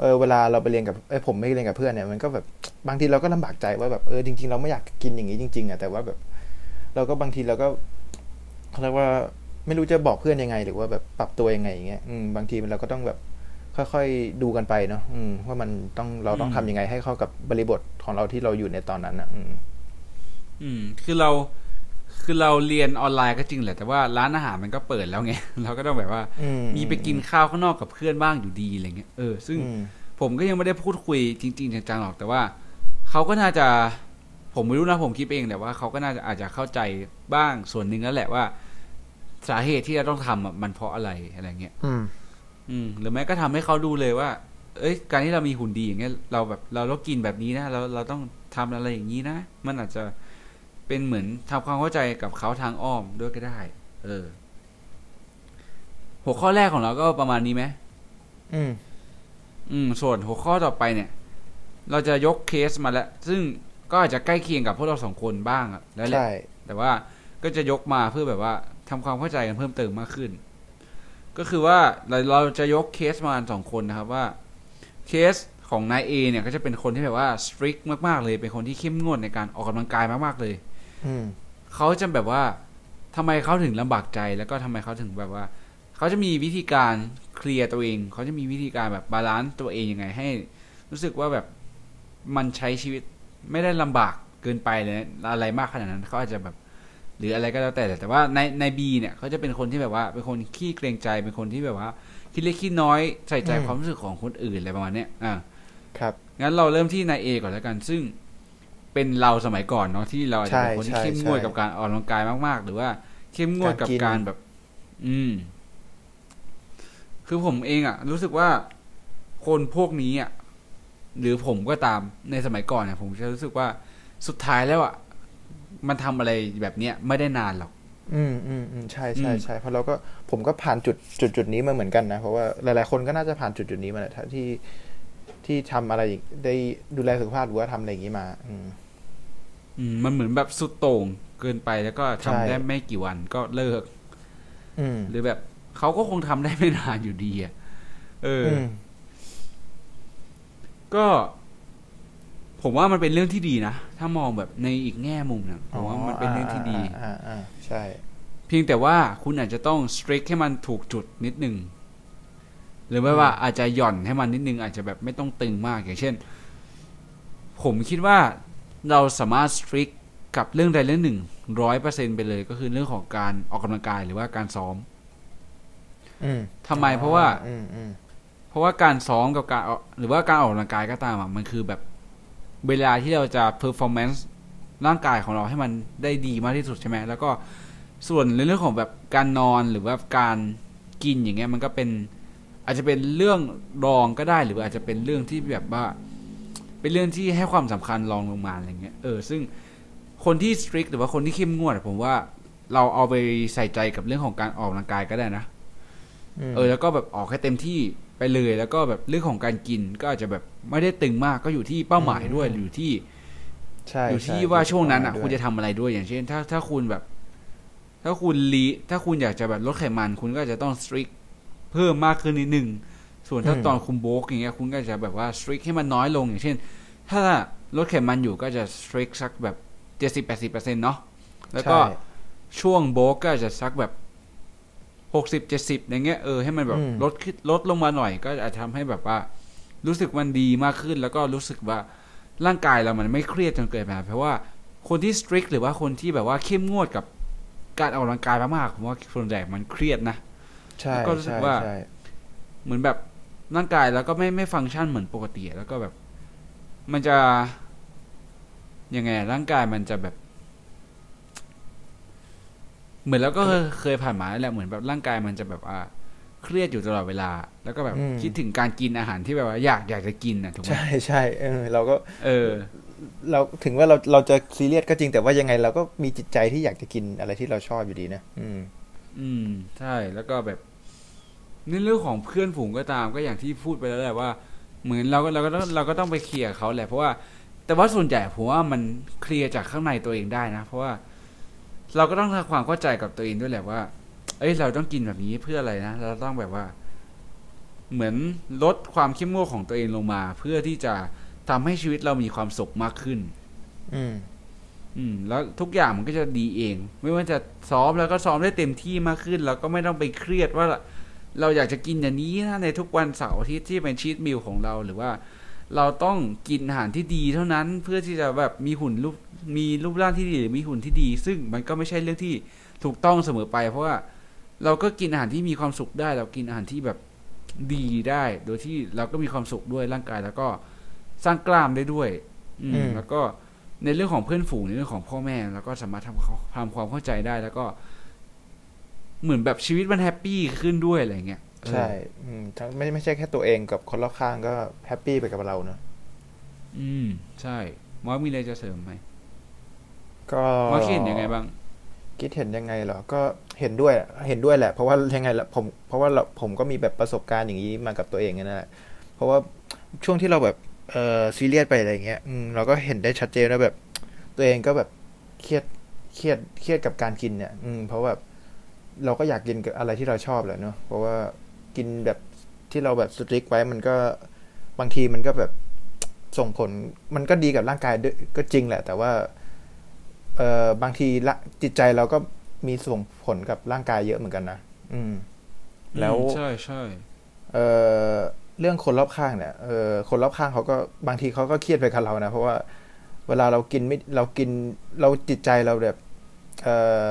เออเวลาเราไปเรียนกับเอ้ยผมไม่เรียนกับเพื่อนเนี่ยมันก็แบบบางทีเราก็ลำบากใจว่าแบบเออจริง ๆ เราไม่อยากกินอย่างนี้จริงๆอะแต่ว่าแบบ เราก็บางทีเราก็เขาเรียกว่าไม่รู้จะบอกเพื่อนยังไง หรือว่าแบบปรับตัวยังไงอย่างเงี้ยอืมบางทีเราก็ต้องแบบค่อยๆดูกันไปเนาะอืมว่ามันต้องเราต้องทำยังไงให้เข้ากับบริบทของเราที่เราอยู่ในตอนนั้นอะ อืม อืม คือเรา คือเราเรียนออนไลน์ก็จริงแหละ แต่ว่าร้านอาหารมันก็เปิดแล้วไง เราก็ต้องแบบว่าอืมมีไปกินข้าวข้างนอกกับเพื่อนบ้างอยู่ดีอะไรเงี้ยเออซึ่งอืมผมก็ยังไม่ได้พูดคุยจริง ๆจังๆหรอกแต่ว่าเขาก็น่าจะผมไม่รู้นะผมคิดเองแต่ว่าเขาก็น่าจะอาจจะเข้าใจบ้างส่วนหนึ่งแล้วแหละว่า สาเหตุที่เราต้องทำอะมันเพราะอะไรอะไรเงี้ยอืม อืม หรือแม้ก็ทำให้เขาดูเลยว่า เอ้ย การที่เรามีหุ่นดีอย่างเงี้ยเราแบบเราต้องกินแบบนี้นะเราเราต้องทำอะไรอย่างนี้นะมันอาจจะ เป็นเหมือนทำความเข้าใจกับเขาทางอ้อมด้วยก็ได้ เออหัวข้อแรกของเราก็ประมาณนี้ไหมอืม อืม ส่วนหัวข้อต่อไปเนี่ย เราจะยกเคสมาแล้ว ซึ่งก็อาจจะใกล้เคียงกับพวกเราสองคนบ้างอะแล้วแหละใช่แต่ว่าก็จะยกมาเพื่อแบบว่าทำความเข้าใจกันเพิ่มเติมมากขึ้น ก็คือว่าเราเราจะยกเคสมาสองคนนะครับว่า เคสของนายเอเนี่ยก็จะเป็นคนที่แบบว่าสตริกมากๆเลย เป็นคนที่เข้มงวดในการออกกำลังกายมากๆเลยอืม เขาจะแบบว่าทำไมเขาถึงลำบากใจแล้วก็ทำไมเขาถึงแบบว่า เขาจะมีวิธีการเคลียร์ตัวเอง เขาจะมีวิธีการแบบ balance ตัวเองยังไง ให้ รู้สึกว่าแบบมันใช้ชีวิตไม่ได้ลำบากเกินไปเลยอะไรมากขนาดนั้นเขาอาจจะแบบ หรืออะไรก็แล้วแต่แต่ว่าในในบีเนี่ยเขาจะเป็นคนที่แบบว่า เป็นคนขี้เกรงใจเป็นคนที่แบบว่า คิดเล็กคิดน้อยใส่ใจอืมความรู้สึกของคนอื่นอะไรประมาณเนี้ยอ่าครับงั้นเราเริ่มที่นายเอก่อนแล้วกัน ซึ่ง เป็นเราสมัยก่อนเนาะที่เราอาจจะเป็นคนที่ใช่เข้มงวดใช่กับการออกกำลังกายมาก ๆ หรือว่าเข้มงวดกับการกินการแบบ อืม คือผมเองอะรู้สึกว่าคนพวกนี้อะหรือผมก็ตามในสมัยก่อนเนี่ยผมจะรู้สึกว่าสุดท้ายแล้วอะมันทำอะไรแบบเนี้ยไม่ได้นานหรอก อืมอืมอืมใช่ใช่อืมใช่เพราะเราก็ผมก็ผ่านจุดจุดจุดนี้มาเหมือนกันนะ เพราะว่าหลาย ๆ คนก็น่าจะผ่านจุดจุดนี้มาแหละถ้าที่ที่ทำอะไรอย่างได้ดูแลสุขภาพหรือว่าทำอะไรอย่างนี้มา อืมอื มมันเหมือนแบบสุดโต่งเกินไปแล้วก็ทำใช่ได้ไม่กี่วันก็เลิกอืมหรือแบบเขาก็คงทำได้ไม่นานอยู่ดีอะเออออืมก็ ผมว่ามันเป็นเรื่องที่ดีนะ ถ้ามองแบบในอีกแง่มุมนะผมว่ามันเป็นเรื่องที่ดีอ่าอ่าใช่ เพียงแต่ว่าคุณอาจจะต้องสตริกให้มันถูกจุดนิดนึงหรือไม่ว่าอาจจะหย่อนให้มันนิดนึง อาจจะแบบไม่ต้องตึงมากอย่างเช่น ผมคิดว่า เราสามารถสตริกกับเรื่องใดเรื่องหนึ่งร้อยเปอร์เซ็นไปเลยก็คือเรื่องของการออกกำลังกายหรือว่าการซ้อมอืมทำไมเพราะว่าอืมอืมเพราะว่าการซ้อมกับการออกหรือว่าการออกกำลังกายก็ตามอะมันคือแบบเวลาที่เราจะ performance ร่างกายของเราให้มันได้ดีมากที่สุดใช่ไหมแล้วก็ส่วนในเรื่องของแบบการนอนหรือว่าการกินอย่างเงี้ยมันก็เป็น อาจจะเป็นเรื่องรองก็ได้ หรืออาจจะเป็นเรื่องที่แบบว่า เป็นเรื่องที่ให้ความสำคัญรองลงมาอะไรเงี้ยเออซึ่งคนที่ strict หรือว่าคนที่เข้มงวดอะผมว่าเราเอาไปใส่ใจกับเรื่องของการออกกำลังกายก็ได้นะมเออ แล้วก็แบบออกให้เต็มที่ไปเลย แล้วก็แบบเรื่องของการกินก็อาจจะแบบไม่ได้ตึงมากก็อยู่ที่เป้าหมายด้วยอยู่ที่ใช่อยู่ที่ใว่าช่วงนั้นอะด้วยคุณจะทำอะไรด้วยอย่างเช่น ถ้าถ้าคุณแบบ ถ้าคุณลีถ้าคุณอยากจะแบบลดไขมัน คุณก็อาจจะต้องสตริกเพิ่มมากขึ้นนิดนึง ส่วนถ้าตอนคุณโบกอย่างเงี้ยคุณก็จะแบบว่าสตริกให้มันน้อยลงอย่างเช่น ถ้าลดไขมันอยู่ก็จะสตริกสักแบบเจ็ดสิบแปดสิบเปอร์เซ็นต์เนาะแล้วก็ใช่ช่วงโบกก็อาจจะสักแบบหกสิบเจ็ดสิบอย่างเงี้ยเออให้มันแบบอืมลดขึ้นลดลงมาหน่อยก็อาจจะทำให้แบบว่า รู้สึกมันดีมากขึ้น แล้วก็รู้สึกว่าร่างกายเรามันไม่เครียดจนเกินไปเพราะว่าคนที่สตริกหรือว่าคนที่แบบว่าเข้มงวดกับการออกกำลังกายมากๆผมว่าส่วนใหญ่มันเครียดนะใช่แล้วก็รู้สึกใช่ว่าใช่เหมือนแบบ ร่างกายแล้วก็ไม่ไม่ฟังก์ชันเหมือนปกติ แล้วก็แบบ มันจะยังไงอะร่างกายมันจะแบบ เหมือนแล้วก็เคยเคยผ่านมาแล้วแหละเหมือนแบบร่างกายมันจะแบบว่าเครียดอยู่ตลอดเวลา แล้วก็แบบคิดถึงการกินอาหารที่แบบว่าอยากอยากจะกินนะถูกไหมใช่ใช่เออเราก็ เออ เราถึงว่าเราเราจะซีเรียสก็จริงแต่ว่ายังไง เราก็มีจิตใจที่อยากจะกินอะไรที่เราชอบอยู่ดีนะอืม อืม ใช่แล้วก็แบบ ในเรื่องของเพื่อนฝูงก็ตามก็อย่างที่พูดไปแล้วแหละว่า เหมือนเราก็เราก็ต้องเราก็ต้องไปเคลียร์กับเขาแหละเพราะว่า แต่ว่าส่วนใหญ่ผมว่ามันเคลียร์จากข้างในตัวเองได้นะ เพราะว่า เราก็ต้องทำความเข้าใจกับตัวเองด้วยแหละว่า เอ้ยเราต้องกินแบบนี้เพื่ออะไรนะเราต้องแบบว่า เหมือนลดความเข้มงวดของตัวเองลงมา เพื่อที่จะทำให้ชีวิตเรามีความสุขมากขึ้น อืม อืม แล้วทุกอย่างมันก็จะดีเอง ไม่ว่าจะซ้อมแล้วก็ซ้อมได้เต็มที่มากขึ้น แล้วก็ไม่ต้องไปเครียดว่า เราอยากจะกินอย่างนี้นะในทุกวันเสาร์อาทิตย์ที่เป็นชีตมิลของเราหรือว่า เราต้องกินอาหารที่ดีเท่านั้นเพื่อที่จะแบบมีหุ่นรูปมีรูปร่างที่ดีหรือมีหุ่นที่ดี ซึ่งมันก็ไม่ใช่เรื่องที่ถูกต้องเสมอไป เพราะว่าเราก็กินอาหารที่มีความสุขได้ เรากินอาหารที่แบบดีได้ โดยที่เราก็มีความสุขด้วยร่างกายแล้วก็สร้างกล้ามได้ด้วย อืมอืมแล้วก็ในเรื่องของเพื่อนฝูงในเรื่องของพ่อแม่ แล้วก็สามารถทำความทำความเข้าใจได้แล้วก็ เหมือนแบบชีวิตมัน happy ขึ้นด้วยอะไรเงี้ยเออใช่อืมทั้งไม่ไม่ใช่แค่ตัวเองกับคนรอบข้างก็ happy ไปกับเราเนอะอืม ใช่มอสมีอะไรจะเสริมไหมก็มอสคิดเห็นยังไงบ้าง คิดเห็นยังไงเหรอ ก็เห็นด้วยเห็นด้วยแหละ เพราะว่ายังไงละผม เพราะว่าเราผมก็มีแบบประสบการณ์อย่างนี้มากับตัวเองนั่นแหละเพราะว่าช่วงที่เราแบบเออซีเรียสไปอะไรอย่างเงี้ยอืมเราก็เห็นได้ชัดเจนว่าแบบ ตัวเองก็แบบเครียดเครียดเครียดกับการกินเนี่ย อืมเพราะว่า เราก็อยากกินกับอะไรที่เราชอบแหละเนาะเพราะว่ากินแบบที่เราแบบสตริกไว้มันก็บางทีมันก็แบบส่งผล มันก็ดีกับร่างกายด้วยก็จริงแหละ แต่ว่าเอ่อบางทีละจิตใจเราก็มีส่งผลกับร่างกายเยอะเหมือนกันนะอืม แล้วอืมใช่ใช่เอ่อเรื่องคนรอบข้างเนี่ยเอ่อคนรอบข้างเขาก็บางทีเขาก็เครียดไปกับเรานะเพราะว่าเวลาเรากินไม่เรากินเราจิตใจเราแบบเอ่อ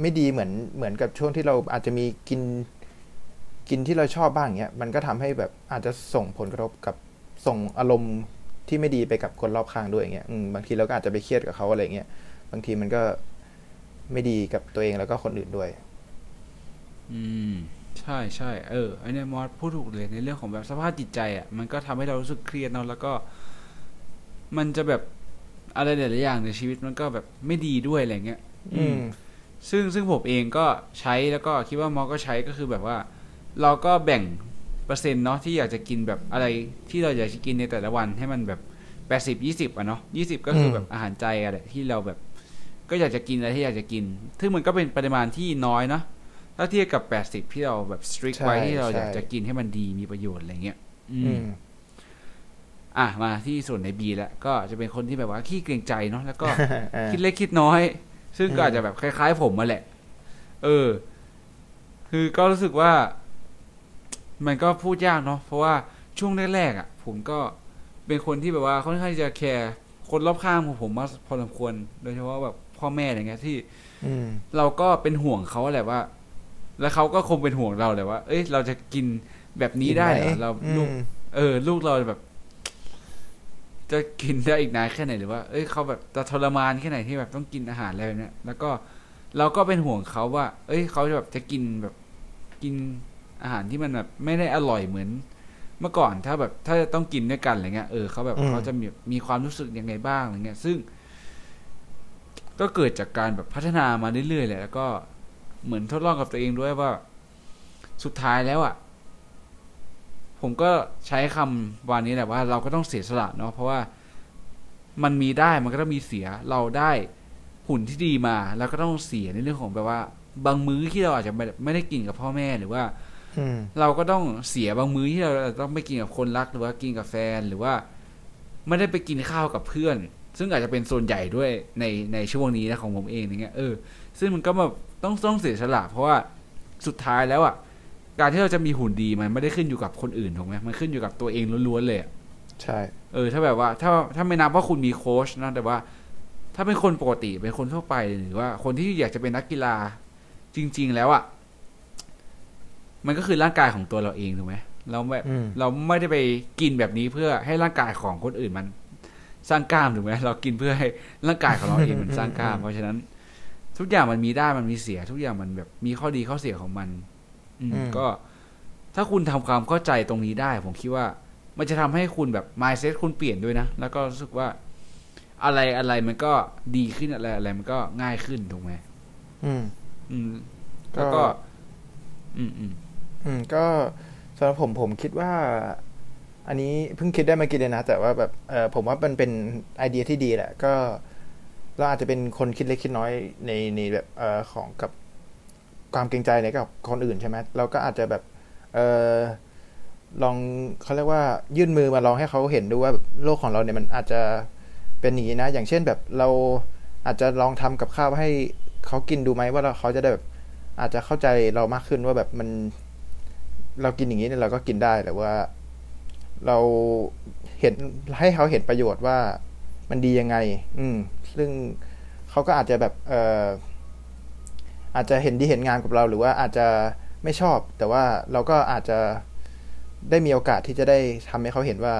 ไม่ดีเหมือนเหมือนกับช่วงที่เราอาจจะมีกินกินที่เราชอบบ้างเงี้ยมันก็ทำให้แบบอาจจะส่งผลกระทบกับส่งอารมณ์ที่ไม่ดีไปกับคนรอบข้างด้วยอย่างเงี้ยอืมบางทีเราก็อาจจะไปเครียดกับเขาอะไรเงี้ยบางทีมันก็ไม่ดีกับตัวเองแล้วก็คนอื่นด้วย อืม ใช่ใช่เออไอเนี้ยมอสพูดถูกเลยในเรื่องของแบบสภาพจิตใจอะ มันก็ทำให้เรารู้สึกเครียดเนาะแล้วก็ มันจะแบบอะไรหลายๆอย่างในชีวิตมันก็แบบไม่ดีด้วยอะไรเงี้ย อืม ซึ่งซึ่งผมเองก็ใช้แล้วก็คิดว่ามอสก็ใช้ก็คือแบบว่า เราก็แบ่งเปอร์เซ็นต์เนาะที่อยากจะกินแบบอะไรที่เราอยากจะกินในแต่ละวันให้มันแบบแปดสิบยี่สิบอะเนาะยี่สิบก็คือแบบอาหารใจอะไรที่เราแบบ ก็อยากจะกินอะไรที่อยากจะกิน ซึ่งมันก็เป็นปริมาณที่น้อยเนาะถ้าเทียบกับแปดสิบที่เราแบบสตริกใช่ไว้ที่เราใช่อยากจะกินให้มันดีมีประโยชน์อะไรเงี้ย อือืมมอะมาที่ส่วนในบีแล้วก็จะเป็นคนที่แบบว่าขี้เกรงใจเนาะแล้วก็เออคิดเล็กคิดน้อย ซึ่งก็อืมอาจจะแบบคล้ายๆ ผมมาแหละ เออ คือก็รู้สึกว่า มันก็พูดยากเนาะเพราะว่าช่วงแรกๆอะ ผมก็เป็นคนที่แบบว่าค่อนข้างจะแคร์คนรอบข้างของผมมากพอสมควร โดยเฉพาะแบบพ่อแม่อะไรเงี้ยที่ อืมเราก็เป็นห่วงเขาแหละว่า แล้วเขาก็คงเป็นห่วงเราแหละว่า เอ้ยเราจะกินแบบนี้ได้เหรอเราอืลูกมเออ ลูกเราแบบ จะกินได้อีกนานแค่ไหนหรือว่า เอ้ยเขาแบบจะทรมานแค่ไหนที่แบบต้องกินอาหารอะไรแบบเนี้ย แล้วก็เราก็เป็นห่วงเขาว่า เอ้ยเขาจะแบบจะกินแบบกินอาหารที่มันแบบไม่ได้อร่อยเหมือน เมื่อก่อนถ้าแบบถ้าจะต้องกินด้วยกันอะไรเงี้ย เออเขาแบบอืมเขาจะมีมีความรู้สึกยังไงบ้างอะไรเงี้ย ซึ่ง ก็เกิดจากการแบบพัฒนามาเรื่อยๆแหละแล้วก็เหมือนทดลองกับตัวเองด้วยว่า สุดท้ายแล้วอะ ผมก็ใช้คำวันนี้แหละว่าเราก็ต้องเสียสละเนาะเพราะว่ามันมีได้มันก็ต้องมีเสียเราได้หุ่นที่ดีมา แล้วก็ต้องเสียในเรื่องของแบบว่า บางมื้อที่เราอาจจะไม่ไม่ได้กินกับพ่อแม่หรือว่าอืมเราก็ต้องเสียบางมื้อที่เราต้องไปกินกับคนรักหรือว่ากินกับแฟนหรือว่า ไม่ได้ไปกินข้าวกับเพื่อน ซึ่งอาจจะเป็นส่วนใหญ่ด้วยในในช่วงนี้นะของผมเองอย่างเงี้ยเออซึ่งมันก็แบบต้องต้องเสียสละเพราะว่าสุดท้ายแล้วอะ การที่เราจะมีหุ่นดีมันไม่ได้ขึ้นอยู่กับคนอื่นถูกไหมมันขึ้นอยู่กับตัวเองล้วนๆเลยอะใช่ เออ ถ้าแบบว่า ถ้าถ้าไม่นับว่าคุณมีโค้ชนะแต่ว่า ถ้าเป็นคนปกติเป็นคนทั่วไปหรือว่าคนที่อยากจะเป็นนักกีฬา จริง ๆ แล้วอะ มันก็คือร่างกายของตัวเราเองถูกไหมเราแบบอืมเราไม่ได้ไปกินแบบนี้เพื่อให้ร่างกายของคนอื่นมันสร้างกล้ามถูกไหมเรากินเพื่อให้ร่างกายของเราเองมันสร้างกล้าม เพราะฉะนั้น ทุกอย่างมันมีได้มันมีเสีย ทุกอย่างมันแบบมีข้อดีข้อเสียของมันอืมอืม ก็ถ้าคุณทำความเข้าใจตรงนี้ได้ ผมคิดว่า มันจะทำให้คุณแบบ mindset คุณเปลี่ยนด้วยนะ แล้วก็รู้สึกว่า อะไรอะไรมันก็ดีขึ้นอะไรอะไรมันก็ง่ายขึ้นถูกไหมอืม อืมก็แล้วก็ อืมอืมอืมก็สำหรับผมผมคิดว่า อันนี้เพิ่งคิดได้เมื่อกี้เลยนะ แต่ว่าแบบเออผมว่ามันเป็นไอเดียที่ดีแหละ ก็เราอาจจะเป็นคนคิดเล็กคิดน้อยในในแบบเออของกับ ความเกรงใจในกับคนอื่นใช่ไหมเราก็อาจจะแบบเออลองเขาเรียกว่ายื่นมือมาลองให้เขาเห็นดูว่าแบบโลกของเราเนี่ยมันอาจจะเป็นอย่างนี้นะ อย่างเช่นแบบเราอาจจะลองทำกับข้าวให้เขากินดูไหมว่าเราเขาจะได้แบบอาจจะเข้าใจเรามากขึ้นว่าแบบมันเรากินอย่างนี้เนี่ยเราก็กินได้แต่ว่า เราเห็นให้เขาเห็นประโยชน์ว่ามันดียังไง อืม ซึ่งเขาก็อาจจะแบบ เออ อาจจะเห็นดีเห็นงานกับเรา หรือว่าอาจจะไม่ชอบ แต่ว่าเราก็อาจจะได้มีโอกาสที่จะได้ทำให้เขาเห็นว่า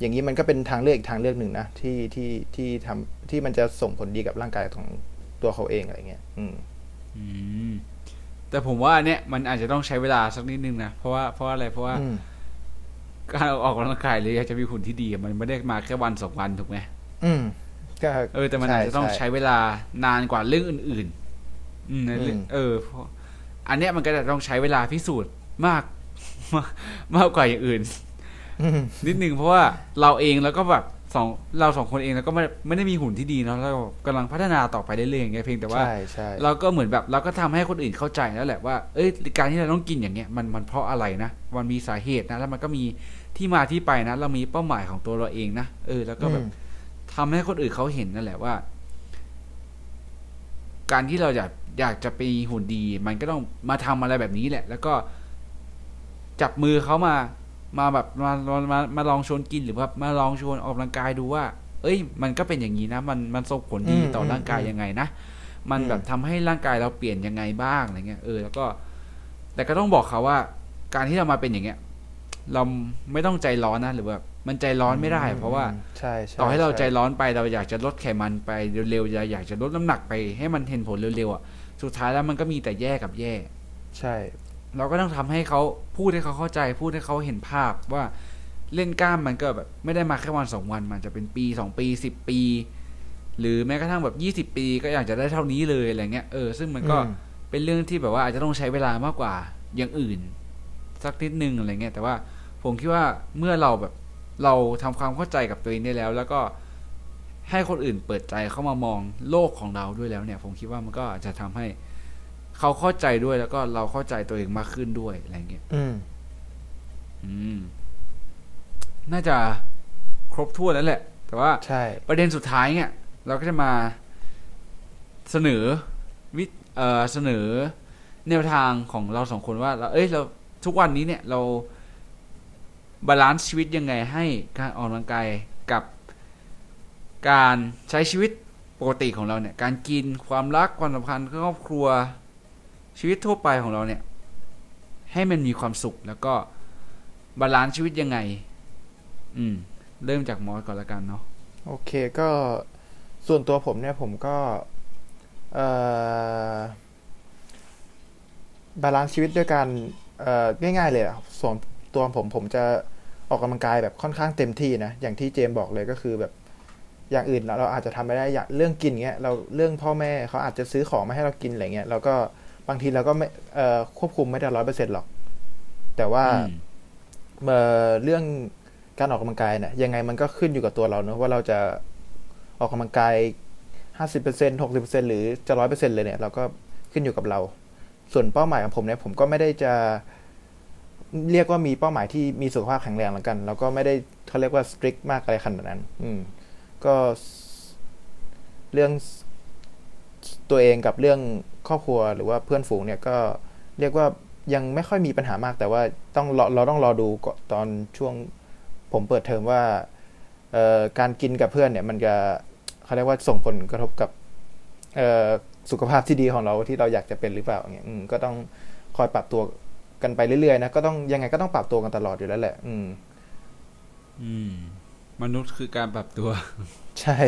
อย่างนี้มันก็เป็นทางเลือกอีกทางเลือกหนึ่งนะที่ที่ที่ทำที่มันจะส่งผลดีกับร่างกายของตัวเขาเองอะไรเงี้ย อืมอืมแต่ผมว่าอันเนี้ยมันอาจจะต้องใช้เวลาสักนิดนึงนะเพราะว่าเพราะอะไรเพราะว่าอืมการออกกำลังกายหรืออยากจะมีหุ่นที่ดีอะมันไม่ได้มาแค่วันสองวันถูกไหมอืมก็เออแต่มันอาจจะต้องช่ใช้เวลานานกว่าเรื่องอื่นๆ อืมในเรื่องอืมเออเพราะอันเนี้ยมันก็จะต้องใช้เวลาพิสูจน์มาก มากมากกว่าอย่างอื่นอืมนิดนึงเพราะว่าเราเองแล้วก็แบบสองเราสองคนเองแล้วก็ไม่ไม่ได้มีหุ่นที่ดีเนาะเรากำลังพัฒนาต่อไปเรื่อยๆอย่างเงี้ยเพียงแต่ว่าใช่ใช่เราก็เหมือนแบบเราก็ทำให้คนอื่นเข้าใจแล้วแหละว่าเอ้ยการที่เราต้องกินอย่างเงี้ยมันมันเพราะอะไรนะมันมีสาเหตุนะแล้วมันก็มีที่มาที่ไปนะ เรามีเป้าหมายของตัวเราเองนะเออ แล้วก็แบบอืมทำให้คนอื่นเขาเห็นนั่นแหละว่า การที่เราอยาก อยากจะไปหุ่นดี มันก็ต้องมาทำอะไรแบบนี้แหละ แล้วก็จับมือเขามา มาแบบมามามามาลองชวนกินหรือว่ามาลองชวนออกกำลังกายดูว่า เอ้ย มันก็เป็นอย่างนี้นะ มันมันส่งผลดีอืมต่อร่างกายอืมยังไงนะ มันอืมแบบทำให้ร่างกายเราเปลี่ยนยังไงบ้างอะไรเงี้ย เออ แล้วก็ แต่ก็ต้องบอกเขาว่า การที่เรามาเป็นอย่างเงี้ย เราไม่ต้องใจร้อนนะ หรือว่ามันใจร้อนไม่ได้ เพราะว่าใช่ใช่ต่อให้เราใจช่ร้อนไปเราอยากจะลดไขมันไปเร็วๆอยากอยากจะลดน้ำหนักไปให้มันเห็นผลเร็วๆอะ สุดท้ายแล้วมันก็มีแต่แย่กับแย่ ใช่ เราก็ต้องทำให้เขาพูดให้เขาเข้าใจ พูดให้เขาเห็นภาพว่าเล่นกล้ามมันก็แบบไม่ได้มาแค่วันสองวัน มันจะเป็นปีสองปีสิบปี หรือแม้กระทั่งแบบยี่สิบปีก็อยากจะได้เท่านี้เลยอะไรเงี้ยเออซึ่งมันก็อืมเป็นเรื่องที่แบบว่าอาจจะต้องใช้เวลามากกว่าอย่างอื่น สักนิดนึงอะไรเงี้ยแต่ว่าผมคิดว่าเมื่อเราแบบเราทำความเข้าใจกับตัวเองได้แล้ว แล้วก็ ให้คนอื่นเปิดใจเข้ามามองโลกของเราด้วยแล้วเนี่ย ผมคิดว่ามันก็อาจจะทำให้เขาเข้าใจด้วยแล้วก็เราเข้าใจตัวเองมากขึ้นด้วยอะไรเงี้ยอืม อืม น่าจะครบถ้วนแล้วแหละ แต่ว่าใช่ประเด็นสุดท้ายเนี่ย เราก็จะมาเสนอวิเอ่อเสนอแนวทางของเราสองคนว่าเราเอ้ยเราทุกวันนี้เนี่ยเรา balance ชีวิตยังไงให้การออกกำลังกายกับ การใช้ชีวิตปกติของเราเนี่ย การกินความรักความสัมพันธ์ครอบครัวชีวิตทั่วไปของเราเนี่ย ให้มันมีความสุขแล้วก็ balance ชีวิตยังไง อืม เริ่มจากมอสก่อนละกันเนาะโอเคก็ส่วนตัวผมเนี่ยผมก็เอ่อ balance ชีวิตด้วยการเอ่อง่ายๆเลยอะส่วนตัวผมผมจะออกกำลังกายแบบค่อนข้างเต็มที่นะ อย่างที่เจมบอกเลยก็คือแบบ อย่างอื่นเราอาจจะทำไม่ได้อย่างเรื่องกินเงี้ยเราเรื่องพ่อแม่เขาอาจจะซื้อของมาให้เรากินอะไรเงี้ยเราก็บางทีเราก็ไม่เอ่อควบคุมไม่ได้ร้อยเปอร์เซ็นต์หรอก แต่ว่าอืมเอ่อเรื่องการออกกำลังกายเนี่ยยังไงมันก็ขึ้นอยู่กับตัวเราเนอะว่าเราจะออกกำลังกายห้าสิบเปอร์เซ็นหกสิบเปอร์เซ็นหรือจะร้อยเปอร์เซ็นเลยเนี่ยเราก็ขึ้นอยู่กับเรา ส่วนเป้าหมายของผมเนี่ยผมก็ไม่ได้จะเรียกว่ามีเป้าหมายที่มีสุขภาพแข็งแรงแล้วกัน แล้วก็ไม่ได้เขาเรียกว่าสตริกมากอะไรขนาดนั้น อืม ก็เรื่องตัวเองกับเรื่องครอบครัวหรือว่าเพื่อนฝูงเนี่ยก็เรียกว่ายังไม่ค่อยมีปัญหามาก แต่ว่าต้องเราต้องรอดูตอนช่วงผมเปิดเทอมว่าการกินกับเพื่อนเนี่ยมันจะเขาเรียกว่าส่งผลกระทบกับสุขภาพที่ดีของเราที่เราอยากจะเป็นหรือเปล่าอย่างเงี้ยก็ต้องคอยปรับตัวกันไปเรื่อยๆนะก็ต้องยังไงก็ต้องปรับตัวกันตลอดอยู่แล้วแหละ อืม อืม มนุษย์คือการปรับตัว ใช่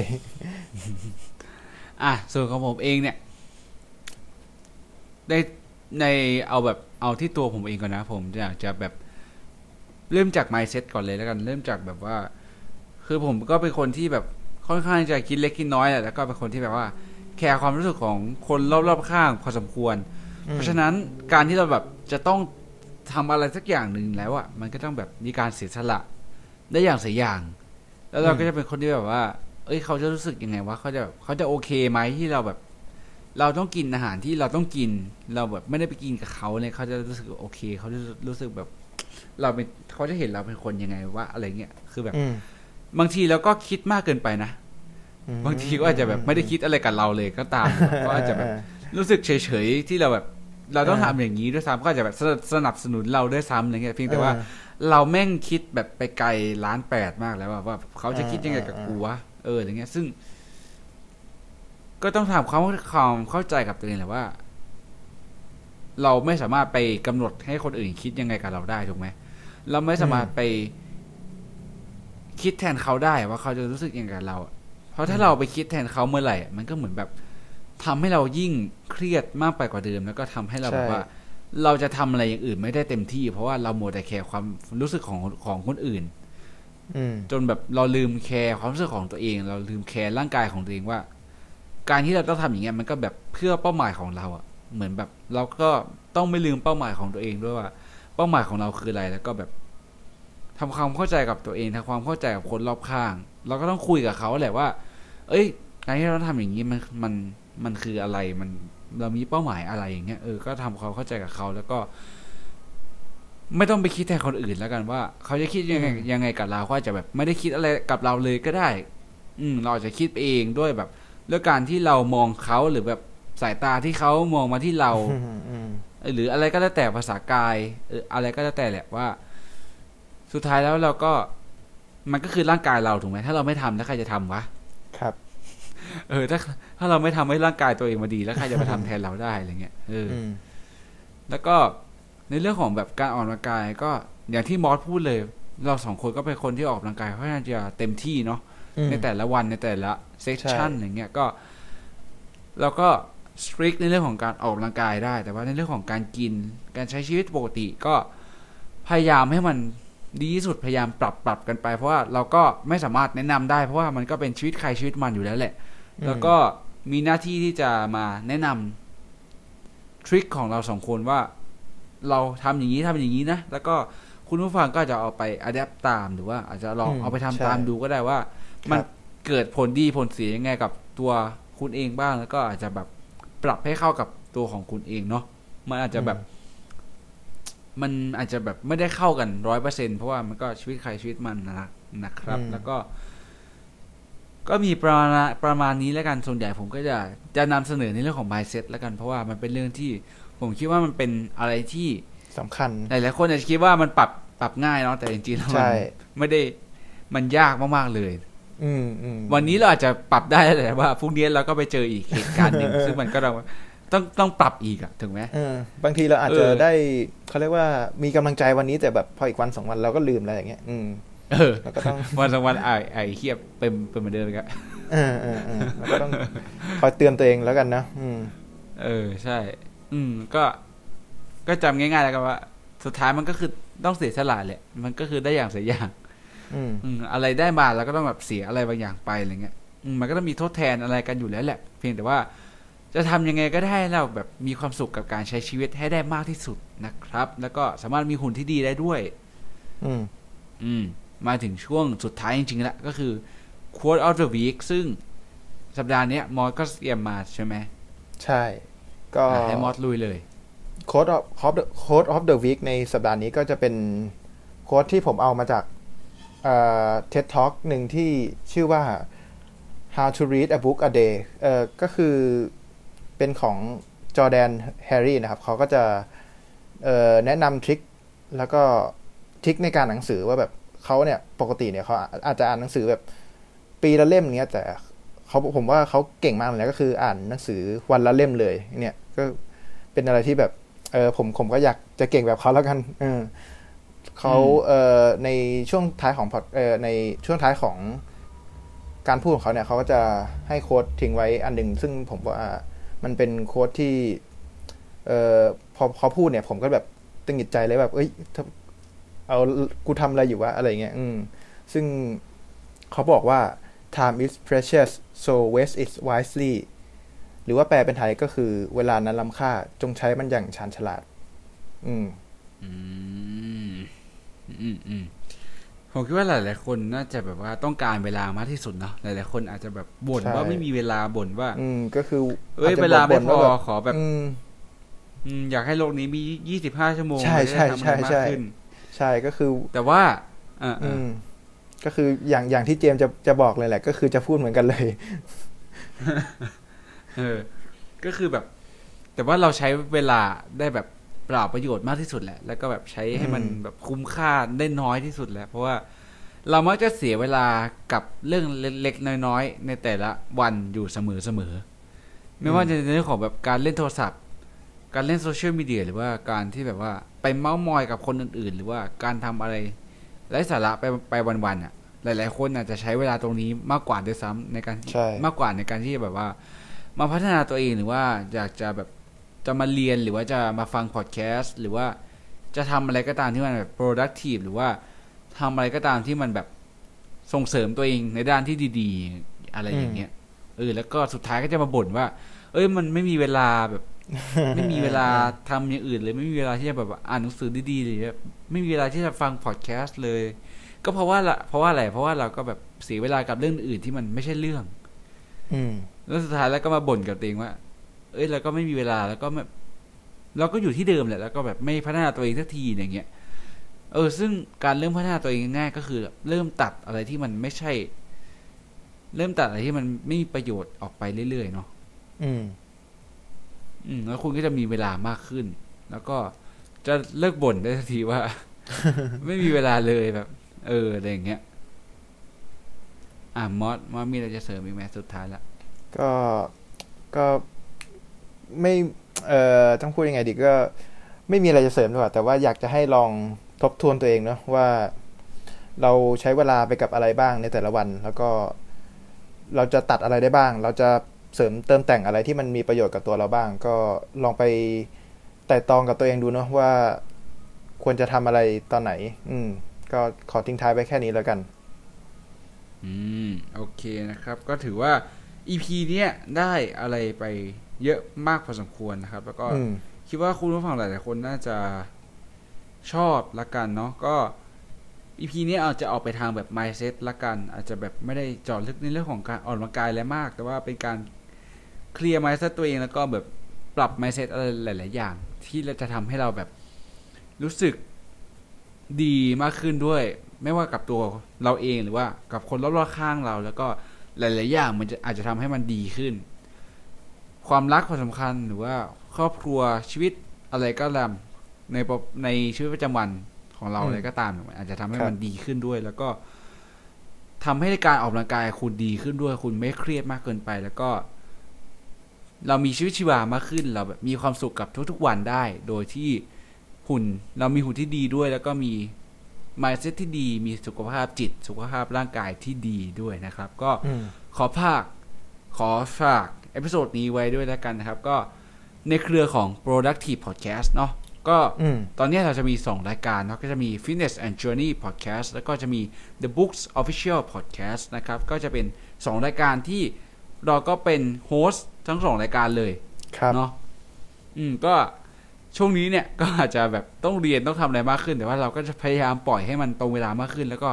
อะ ส่วนของผมเองเนี่ยในในเอาแบบเอาที่ตัวผมเองก่อนนะ ผมอยากจะแบบเริ่มจาก mindset ก่อนเลยแล้วกัน เริ่มจากแบบว่า คือผมก็เป็นคนที่แบบค่อนข้างจะคิดเล็กคิดน้อยแหละแล้วก็เป็นคนที่แบบว่า แคร์ความรู้สึกของคนรอบๆข้างพอสมควร เพราะฉะนั้นการที่เราแบบจะต้องทำอะไรสักอย่างหนึ่งแล้วอะมันก็ต้องแบบมีการเสียสละได้อย่างเสียอย่าง แล้วเราก็จะเป็นคนที่แบบว่า เอ้ยเขาจะรู้สึกยังไงวะเขาจะแบบเขาจะโอเคไหมที่เราแบบ เราต้องกินอาหารที่เราต้องกิน เราแบบไม่ได้ไปกินกับเขาเนี่ยเขาจะรู้สึกโอเคเขาจะรู้สึกแบบ เราเป็นเขาจะเห็นเราเป็นคนยังไงว่าอะไรเงี้ยคือแบบอืมบางทีเราก็คิดมากเกินไปนะอืมบางทีก็อาจจะแบบไม่ได้คิดอะไรกับเราเลยก็ตามก็อาจจะแบบรู้สึกเฉยๆที่เราแบบ เราต้องเออทำอย่างนี้ด้วยซ้ำก็อาจจะแบบสนับสนับสนุนเราด้วยซ้ำอะไรเงี้ยเพียงแต่เออว่า เราแม่งคิดแบบไปไกลล้านแปดมากแล้วว่าว่าเขาจะคิดยังไงกับเออกูวะเอออย่างเงี้ย ซึ่ง ก็ต้องทำความความเข้าใจกับตัวเองแหละว่า เราไม่สามารถไปกำหนดให้คนอื่นคิดยังไงกับเราได้ถูกไหมเราไม่สามารถไป คิดแทนเขาได้ว่าเขาจะรู้สึกยังไงกับเราอะเพราะถ้าเราไปคิดแทนเขาเมื่อไหร่อะมันก็เหมือนแบบทำให้เรายิ่งเครียดมากไปกว่าเดิม แล้วก็ทำให้เราใช่แบบว่า เราจะทำอะไรอย่างอื่นไม่ได้เต็มที่ เพราะว่าเราโมวแต่แคร์ความรู้สึกของของคนอื่นอืมจนแบบเราลืมแคร์ความรู้สึกของตัวเอง เราลืมแคร์ร่างกายของตัวเองว่า การที่เราต้องทำอย่างเงี้ยมันก็แบบเพื่อเป้าหมายของเราอะเหมือนแบบ เราก็ต้องไม่ลืมเป้าหมายของตัวเองด้วยว่า เป้าหมายของเราคืออะไรแล้วก็แบบทำความเข้าใจกับตัวเองทำความเข้าใจกับคนรอบข้าง เราก็ต้องคุยกับเขาแหละว่า เอ้ย การที่เราทำอย่างนี้มันมันมันคืออะไรมัน เรามีเป้าหมายอะไรอย่างเงี้ยเออก็ทำความเข้าใจกับเขาแล้วก็ ไม่ต้องไปคิดแทนคนอื่นแล้วกันว่า เขาจะคิดยังไงอืมยังไงกับเราเขาอาจจะแบบ ไม่ได้คิดอะไรกับเราเลยก็ได้ อืม เราอาจจะคิดไปเองด้วยแบบด้วยการที่เรามองเขาหรือแบบสายตาที่เขามองมาที่เราอืมอืมหรืออะไรก็แล้วแต่ภาษากายเอออะไรก็แล้วแต่แหละว่า สุดท้ายแล้วเราก็ มันก็คือร่างกายเราถูกไหมถ้าเราไม่ทำแล้วใครจะทำวะครับ เออถ้าถ้าเราไม่ทำให้ร่างกายตัวเองมาดี แล้วใครจะมาทำแทนเราได้อะไรเงี้ยเออออืมแล้วก็ในเรื่องของแบบการออกกำลังกายก็อย่างที่มอสพูดเลย เราสองคนก็เป็นคนที่ออกกำลังกายค่อนข้างจะเต็มที่เนาะอืมในแต่ละวันในแต่ละเซสชันใช่อย่างเงี้ยก็เราก็สตริกในเรื่องของการออกกำลังกายได้ แต่ว่าในเรื่องของการกิน การใช้ชีวิตปกติก็พยายามให้มันดีที่สุดพยายามปรับปรับกันไป เพราะว่าเราก็ไม่สามารถแนะนำได้เพราะว่ามันก็เป็นชีวิตใครชีวิตมันอยู่แล้วแหละ แล้วก็มีหน้าที่ที่จะมาแนะนำทริคของเราสองคนว่า เราทำอย่างนี้ทำอย่างนี้นะ แล้วก็คุณผู้ฟังก็จะเอาไปอัดแอปตามหรือว่าอาจจะลองอืมเอาไปทำใช่ตามดูก็ได้ว่าครับมันเกิดผลดีผลเสียยังไงกับตัวคุณเองบ้างแล้วก็อาจจะแบบปรับให้เข้ากับตัวของคุณเองเนาะมันอาจจะแบบ มันอาจจะแบบไม่ได้เข้ากันร้อยเปอร์เซ็นเพราะว่ามันก็ชีวิตใครชีวิตมันนะนะนะครับ แล้วก็ ก็มีประมาณประมาณนี้แล้วกันส่วนใหญ่ผมก็จะจะนำเสนอในเรื่องของ mindset แล้วกันเพราะว่ามันเป็นเรื่องที่ผมคิดว่ามันเป็นอะไรที่สำคัญหลายๆคนอาจจะคิดว่ามันปรับปรับง่ายเนาะแต่จริงๆแล้วมันใช่ไม่ได้มันยากมากๆเลยอืมอืมวันนี้เราอาจจะปรับได้แต่ว่าพรุ่งนี้เราก็ไปเจออีกเหตุการณ์หนึ่งซึ่งมันก็เราต้องต้องปรับอีกอะถึงไหมเออบางทีเราอาจจะเออได้เขาเรียกว่ามีกำลังใจวันนี้แต่แบบพออีกวันสองวันเราก็ลืมอะไรอย่างเงี้ย อืม เออเราก็ต้องวันสองวันไอ้ไอ้เฮียเป็นเป็นเหมือนเดิมเลยครับเออเออเออเราก็ต้องคอยเตือนตัวเองแล้วกันนะอืม เออใช่ อืมก็ ก็จำง่ายๆแล้วกันว่า สุดท้ายมันก็คือต้องเสียสละแหละมันก็คือได้อย่างเสียอย่าง อืมอืมอะไรได้มาแล้วก็ต้องแบบเสียอะไรบางอย่างไปอะไรเงี้ยอืมมันก็ต้องมีทดแทนอะไรกันอยู่แล้วแหละ เพียงแต่ว่าจะทำยังไงก็ได้ให้เราแบบมีความสุขกับการใช้ชีวิตให้ได้มากที่สุดนะครับ แล้วก็สามารถมีหุ่นที่ดีได้ด้วย อืม อืม มาถึงช่วงสุดท้ายจริงๆแล้วก็คือ quote of the week ซึ่งสัปดาห์เนี้ยมอสก็เตรียมมาใช่ไหม ใช่ ก็อะให้มอสลุยเลย quote of quote of the week ในสัปดาห์นี้ก็จะเป็น quote ที่ผมเอามาจากเอ่อ TED Talk หนึ่งที่ชื่อว่า How to Read a Book a Day เอ่อก็คือเป็นของจอแดนแฮร์รี่นะครับ เขาก็จะเอ่อแนะนำทริคแล้วก็ทริคในการอ่านหนังสือว่าแบบ เขาเนี่ยปกติเนี่ยเขาอาจจะอ่านหนังสือแบบปีละเล่มเนี้ย แต่เขาผมว่าเขาเก่งมากเลยก็คืออ่านหนังสือวันละเล่มเลย เนี่ยก็เป็นอะไรที่แบบเออผมผมก็อยากจะเก่งแบบเขาแล้วกัน เออเขาเออในช่วงท้ายของพอดเออในช่วงท้ายของการพูดของเขาเนี่ยเขาก็จะให้โค้ดทิ้งไว้อันหนึ่งซึ่งผมว่ามันเป็นโค้ดที่ เออพอเขาพูดเนี่ย ผมก็แบบตึงหิดใจเลยแบบ เอ้ยถ้า เอากูทำอะไรอยู่วะอะไรเงี้ยอืมซึ่งเขาบอกว่า time is precious so waste it wisely หรือว่าแปลเป็นไทยก็คือเวลานั้นล้ำค่าจงใช้มันอย่างชาญฉลาด อืม อืม อืมอืมผมคิดว่าหลาย ๆ คนน่าจะแบบว่าต้องการเวลามากที่สุดเนาะหลาย ๆ คนอาจจะแบบบ่นใช่ว่าไม่มีเวลาบ่นว่า อืม ก็คือ เอ้ยจจะเวลาไม่บ่นพอว่าแบบขอแบบอืมอืมอยากให้โลกนี้มียี่สิบห้าชั่วโมงใช่จะได้ทำใช่อะไรมากใช่ขึ้น ใช่ก็คือ แต่ว่าอ่าอืมก็คืออย่างอย่างที่เจมส์จะจะบอกเลยแหละ ก็คือจะพูดเหมือนกันเลยเออก็คือแบบ แต่ว่าเราใช้เวลาได้แบบเปล่าประโยชน์มากที่สุดแหละ แล้วก็แบบใช้ให้มันอืมแบบคุ้มค่าได้น้อยที่สุดแหละเพราะว่าเรามักจะเสียเวลากับเรื่องเล็กๆน้อยๆในแต่ละวันอยู่เสมอๆไม่ว่าจะในเรื่องของแบบการเล่นโทรศัพท์ การเล่นโซเชียลมีเดียหรือว่าการที่แบบว่าไปเมาส์มอยกับคนอื่น ๆ หรือว่าการทำอะไรไร้สาระไปไปวันๆอะ หลาย ๆ คนอาจจะใช้เวลาตรงนี้มากกว่าด้วยซ้ำในการใช่มากกว่าในการที่จะแบบว่า มาพัฒนาตัวเองหรือว่าอยากจะแบบจะมาเรียนหรือว่าจะมาฟังพอดแคสต์หรือว่าจะทำอะไรก็ตามที่มันแบบ productive หรือว่าทำอะไรก็ตามที่มันแบบส่งเสริมตัวเองในด้านที่ดีๆ อะไรอย่างเงี้ยเออแล้วก็สุดท้ายก็จะมาบ่นว่า เอ้ยมันไม่มีเวลาแบบ ไม่มีเวลาทำอย่างอื่นเลย ไม่มีเวลาที่จะแบบว่าอ่านหนังสือดีๆหรือแบบไม่มีเวลาที่จะฟังพอดแคสต์เลย ก็เพราะว่าละเพราะว่าอะไรเพราะว่าเราก็แบบเสียเวลากับเรื่องอื่นที่มันไม่ใช่เรื่อง อืม แล้วสุดท้ายแล้วก็มาบ่นกับตัวเองว่า เอ้ยเราก็ไม่มีเวลาแล้วก็แบบเราก็อยู่ที่เดิมแหละแล้วก็แบบไม่พัฒนาตัวเองสักทีอย่างเงี้ยเออ ซึ่งการเริ่มพัฒนาตัวเองง่ายๆก็คือ เริ่มตัดอะไรที่มันไม่ใช่ เริ่มตัดอะไรที่มันไม่มีประโยชน์ออกไปเรื่อยๆเนาะอืม อืมแล้วคุณก็จะมีเวลามากขึ้น แล้วก็จะเลิกบ่นได้สักทีว่า ไม่มีเวลาเลยแบบ เอออะไรอย่างเงี้ย อ่ามอสมอสมีอะไรจะเสริมอีกไหมสุดท้ายละก็ก็ไม่เอ่อต้องพูดยังไงดีก็ ไม่มีอะไรจะเสริมดีกว่าแต่ว่าอยากจะให้ลองทบทวนตัวเองเนาะว่า เราใช้เวลาไปกับอะไรบ้างในแต่ละวัน แล้วก็ เราจะตัดอะไรได้บ้าง เราจะ เสริมเติมแต่งอะไรที่มันมีประโยชน์กับตัวเราบ้าง ก็ลองไปไต่ตองกับตัวเองดูเนาะว่า ควรจะทำอะไรตอนไหน อืม ก็ขอทิ้งท้ายไปแค่นี้แล้วกัน อืม โอเคนะครับ ก็ถือว่า EP เนี้ยได้อะไรไปเยอะมากพอสมควรนะครับ แล้วก็อืมคิดว่าคุณผู้ฟังหลายๆคนน่าจะชอบละกันเนาะก็ EP เนี้ยอาจจะออกไปทางแบบ mindset ละกัน อาจจะแบบไม่ได้เจาะลึกในเรื่องของการออกกำลังกายอะไรมาก แต่ว่าเป็นการ เคลียร์ mindset ตัวเองแล้วก็แบบปรับ mindset อะไรหลาย ๆ อย่าง ที่จะทำให้เราแบบรู้สึกดีมากขึ้นด้วย ไม่ว่ากับตัวเราเองหรือว่ากับคนรอบๆข้างเรา แล้วก็หลาย ๆ อย่างมันจะอาจจะทำให้มันดีขึ้น ความรักความสำคัญหรือว่าครอบครัวชีวิตอะไรก็ตามในปกในชีวิตประจำวันของเราอืมอะไรก็ตามมันอาจจะทำให้ครับมันดีขึ้นด้วย แล้วก็ทำให้การออกกำลังกายคุณดีขึ้นด้วย คุณไม่เครียดมากเกินไป แล้วก็ เรามีชีวิตชีวามากขึ้น เราแบบมีความสุขกับทุกๆวันได้ โดยที่หุ่นเรามีหุ่นที่ดีด้วย แล้วก็มี mindset ที่ดี มีสุขภาพจิต สุขภาพร่างกายที่ดีด้วยนะครับ ก็อืมขอภาค ขอฝาก episode นี้ไว้ด้วยแล้วกันนะครับ ก็ในเครือของ productive podcast เนาะก็อืมตอนนี้เราจะมี 2 รายการเนาะก็จะมี Fitness and Journey Podcast แล้วก็จะมี The Books Official Podcast นะครับ ก็จะเป็น 2 รายการที่เราก็เป็นโฮสต์ ทั้ง2รายการเลยครับเนาะอืมก็ช่วงนี้เนี่ยก็อาจจะแบบต้องเรียนต้องทำอะไรมากขึ้น แต่ว่าเราก็จะพยายามปล่อยให้มันตรงเวลามากขึ้น แล้วก็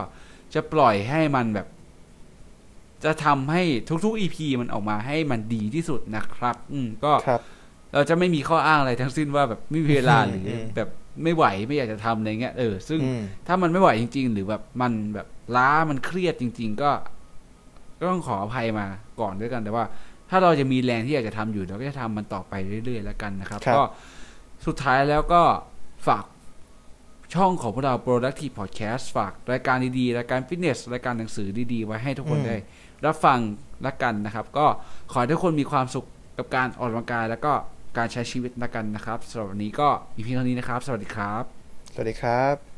จะปล่อยให้มันแบบ จะทำให้ทุกๆ EP มันออกมาให้มันดีที่สุดนะครับ อืมก็ครับเราจะไม่มีข้ออ้างอะไรทั้งสิ้นว่าแบบไม่มีเวลาอืมหรืออมแบบไม่ไหวไม่อยากจะทำอะไรเงี้ยเออซึ่งอืมถ้ามันไม่ไหวจริง ๆ หรือแบบมันแบบล้ามันเครียดจริง ๆ ก็ก็ต้องขออภัยมาก่อนด้วยกันแต่ว่า ถ้าเราจะมีแรงที่อยากจะทำอยู่เราก็จะทำมันต่อไปเรื่อยๆแล้วกันนะครับครับก็สุดท้ายแล้วก็ฝากช่องของพวกเรา productive podcast ฝากรายการดีๆ รายการฟิตเนส รายการหนังสือดีๆ ไว้ให้ทุกคนอืมได้ รับฟังละกันนะครับ ก็ขอให้ทุกคนมีความสุขกับการออกกำลังกาย แล้วก็การใช้ชีวิตละกันนะครับสำหรับวันนี้ก็มีเพียงเท่านี้นะครับ สวัสดีครับ สวัสดีครับ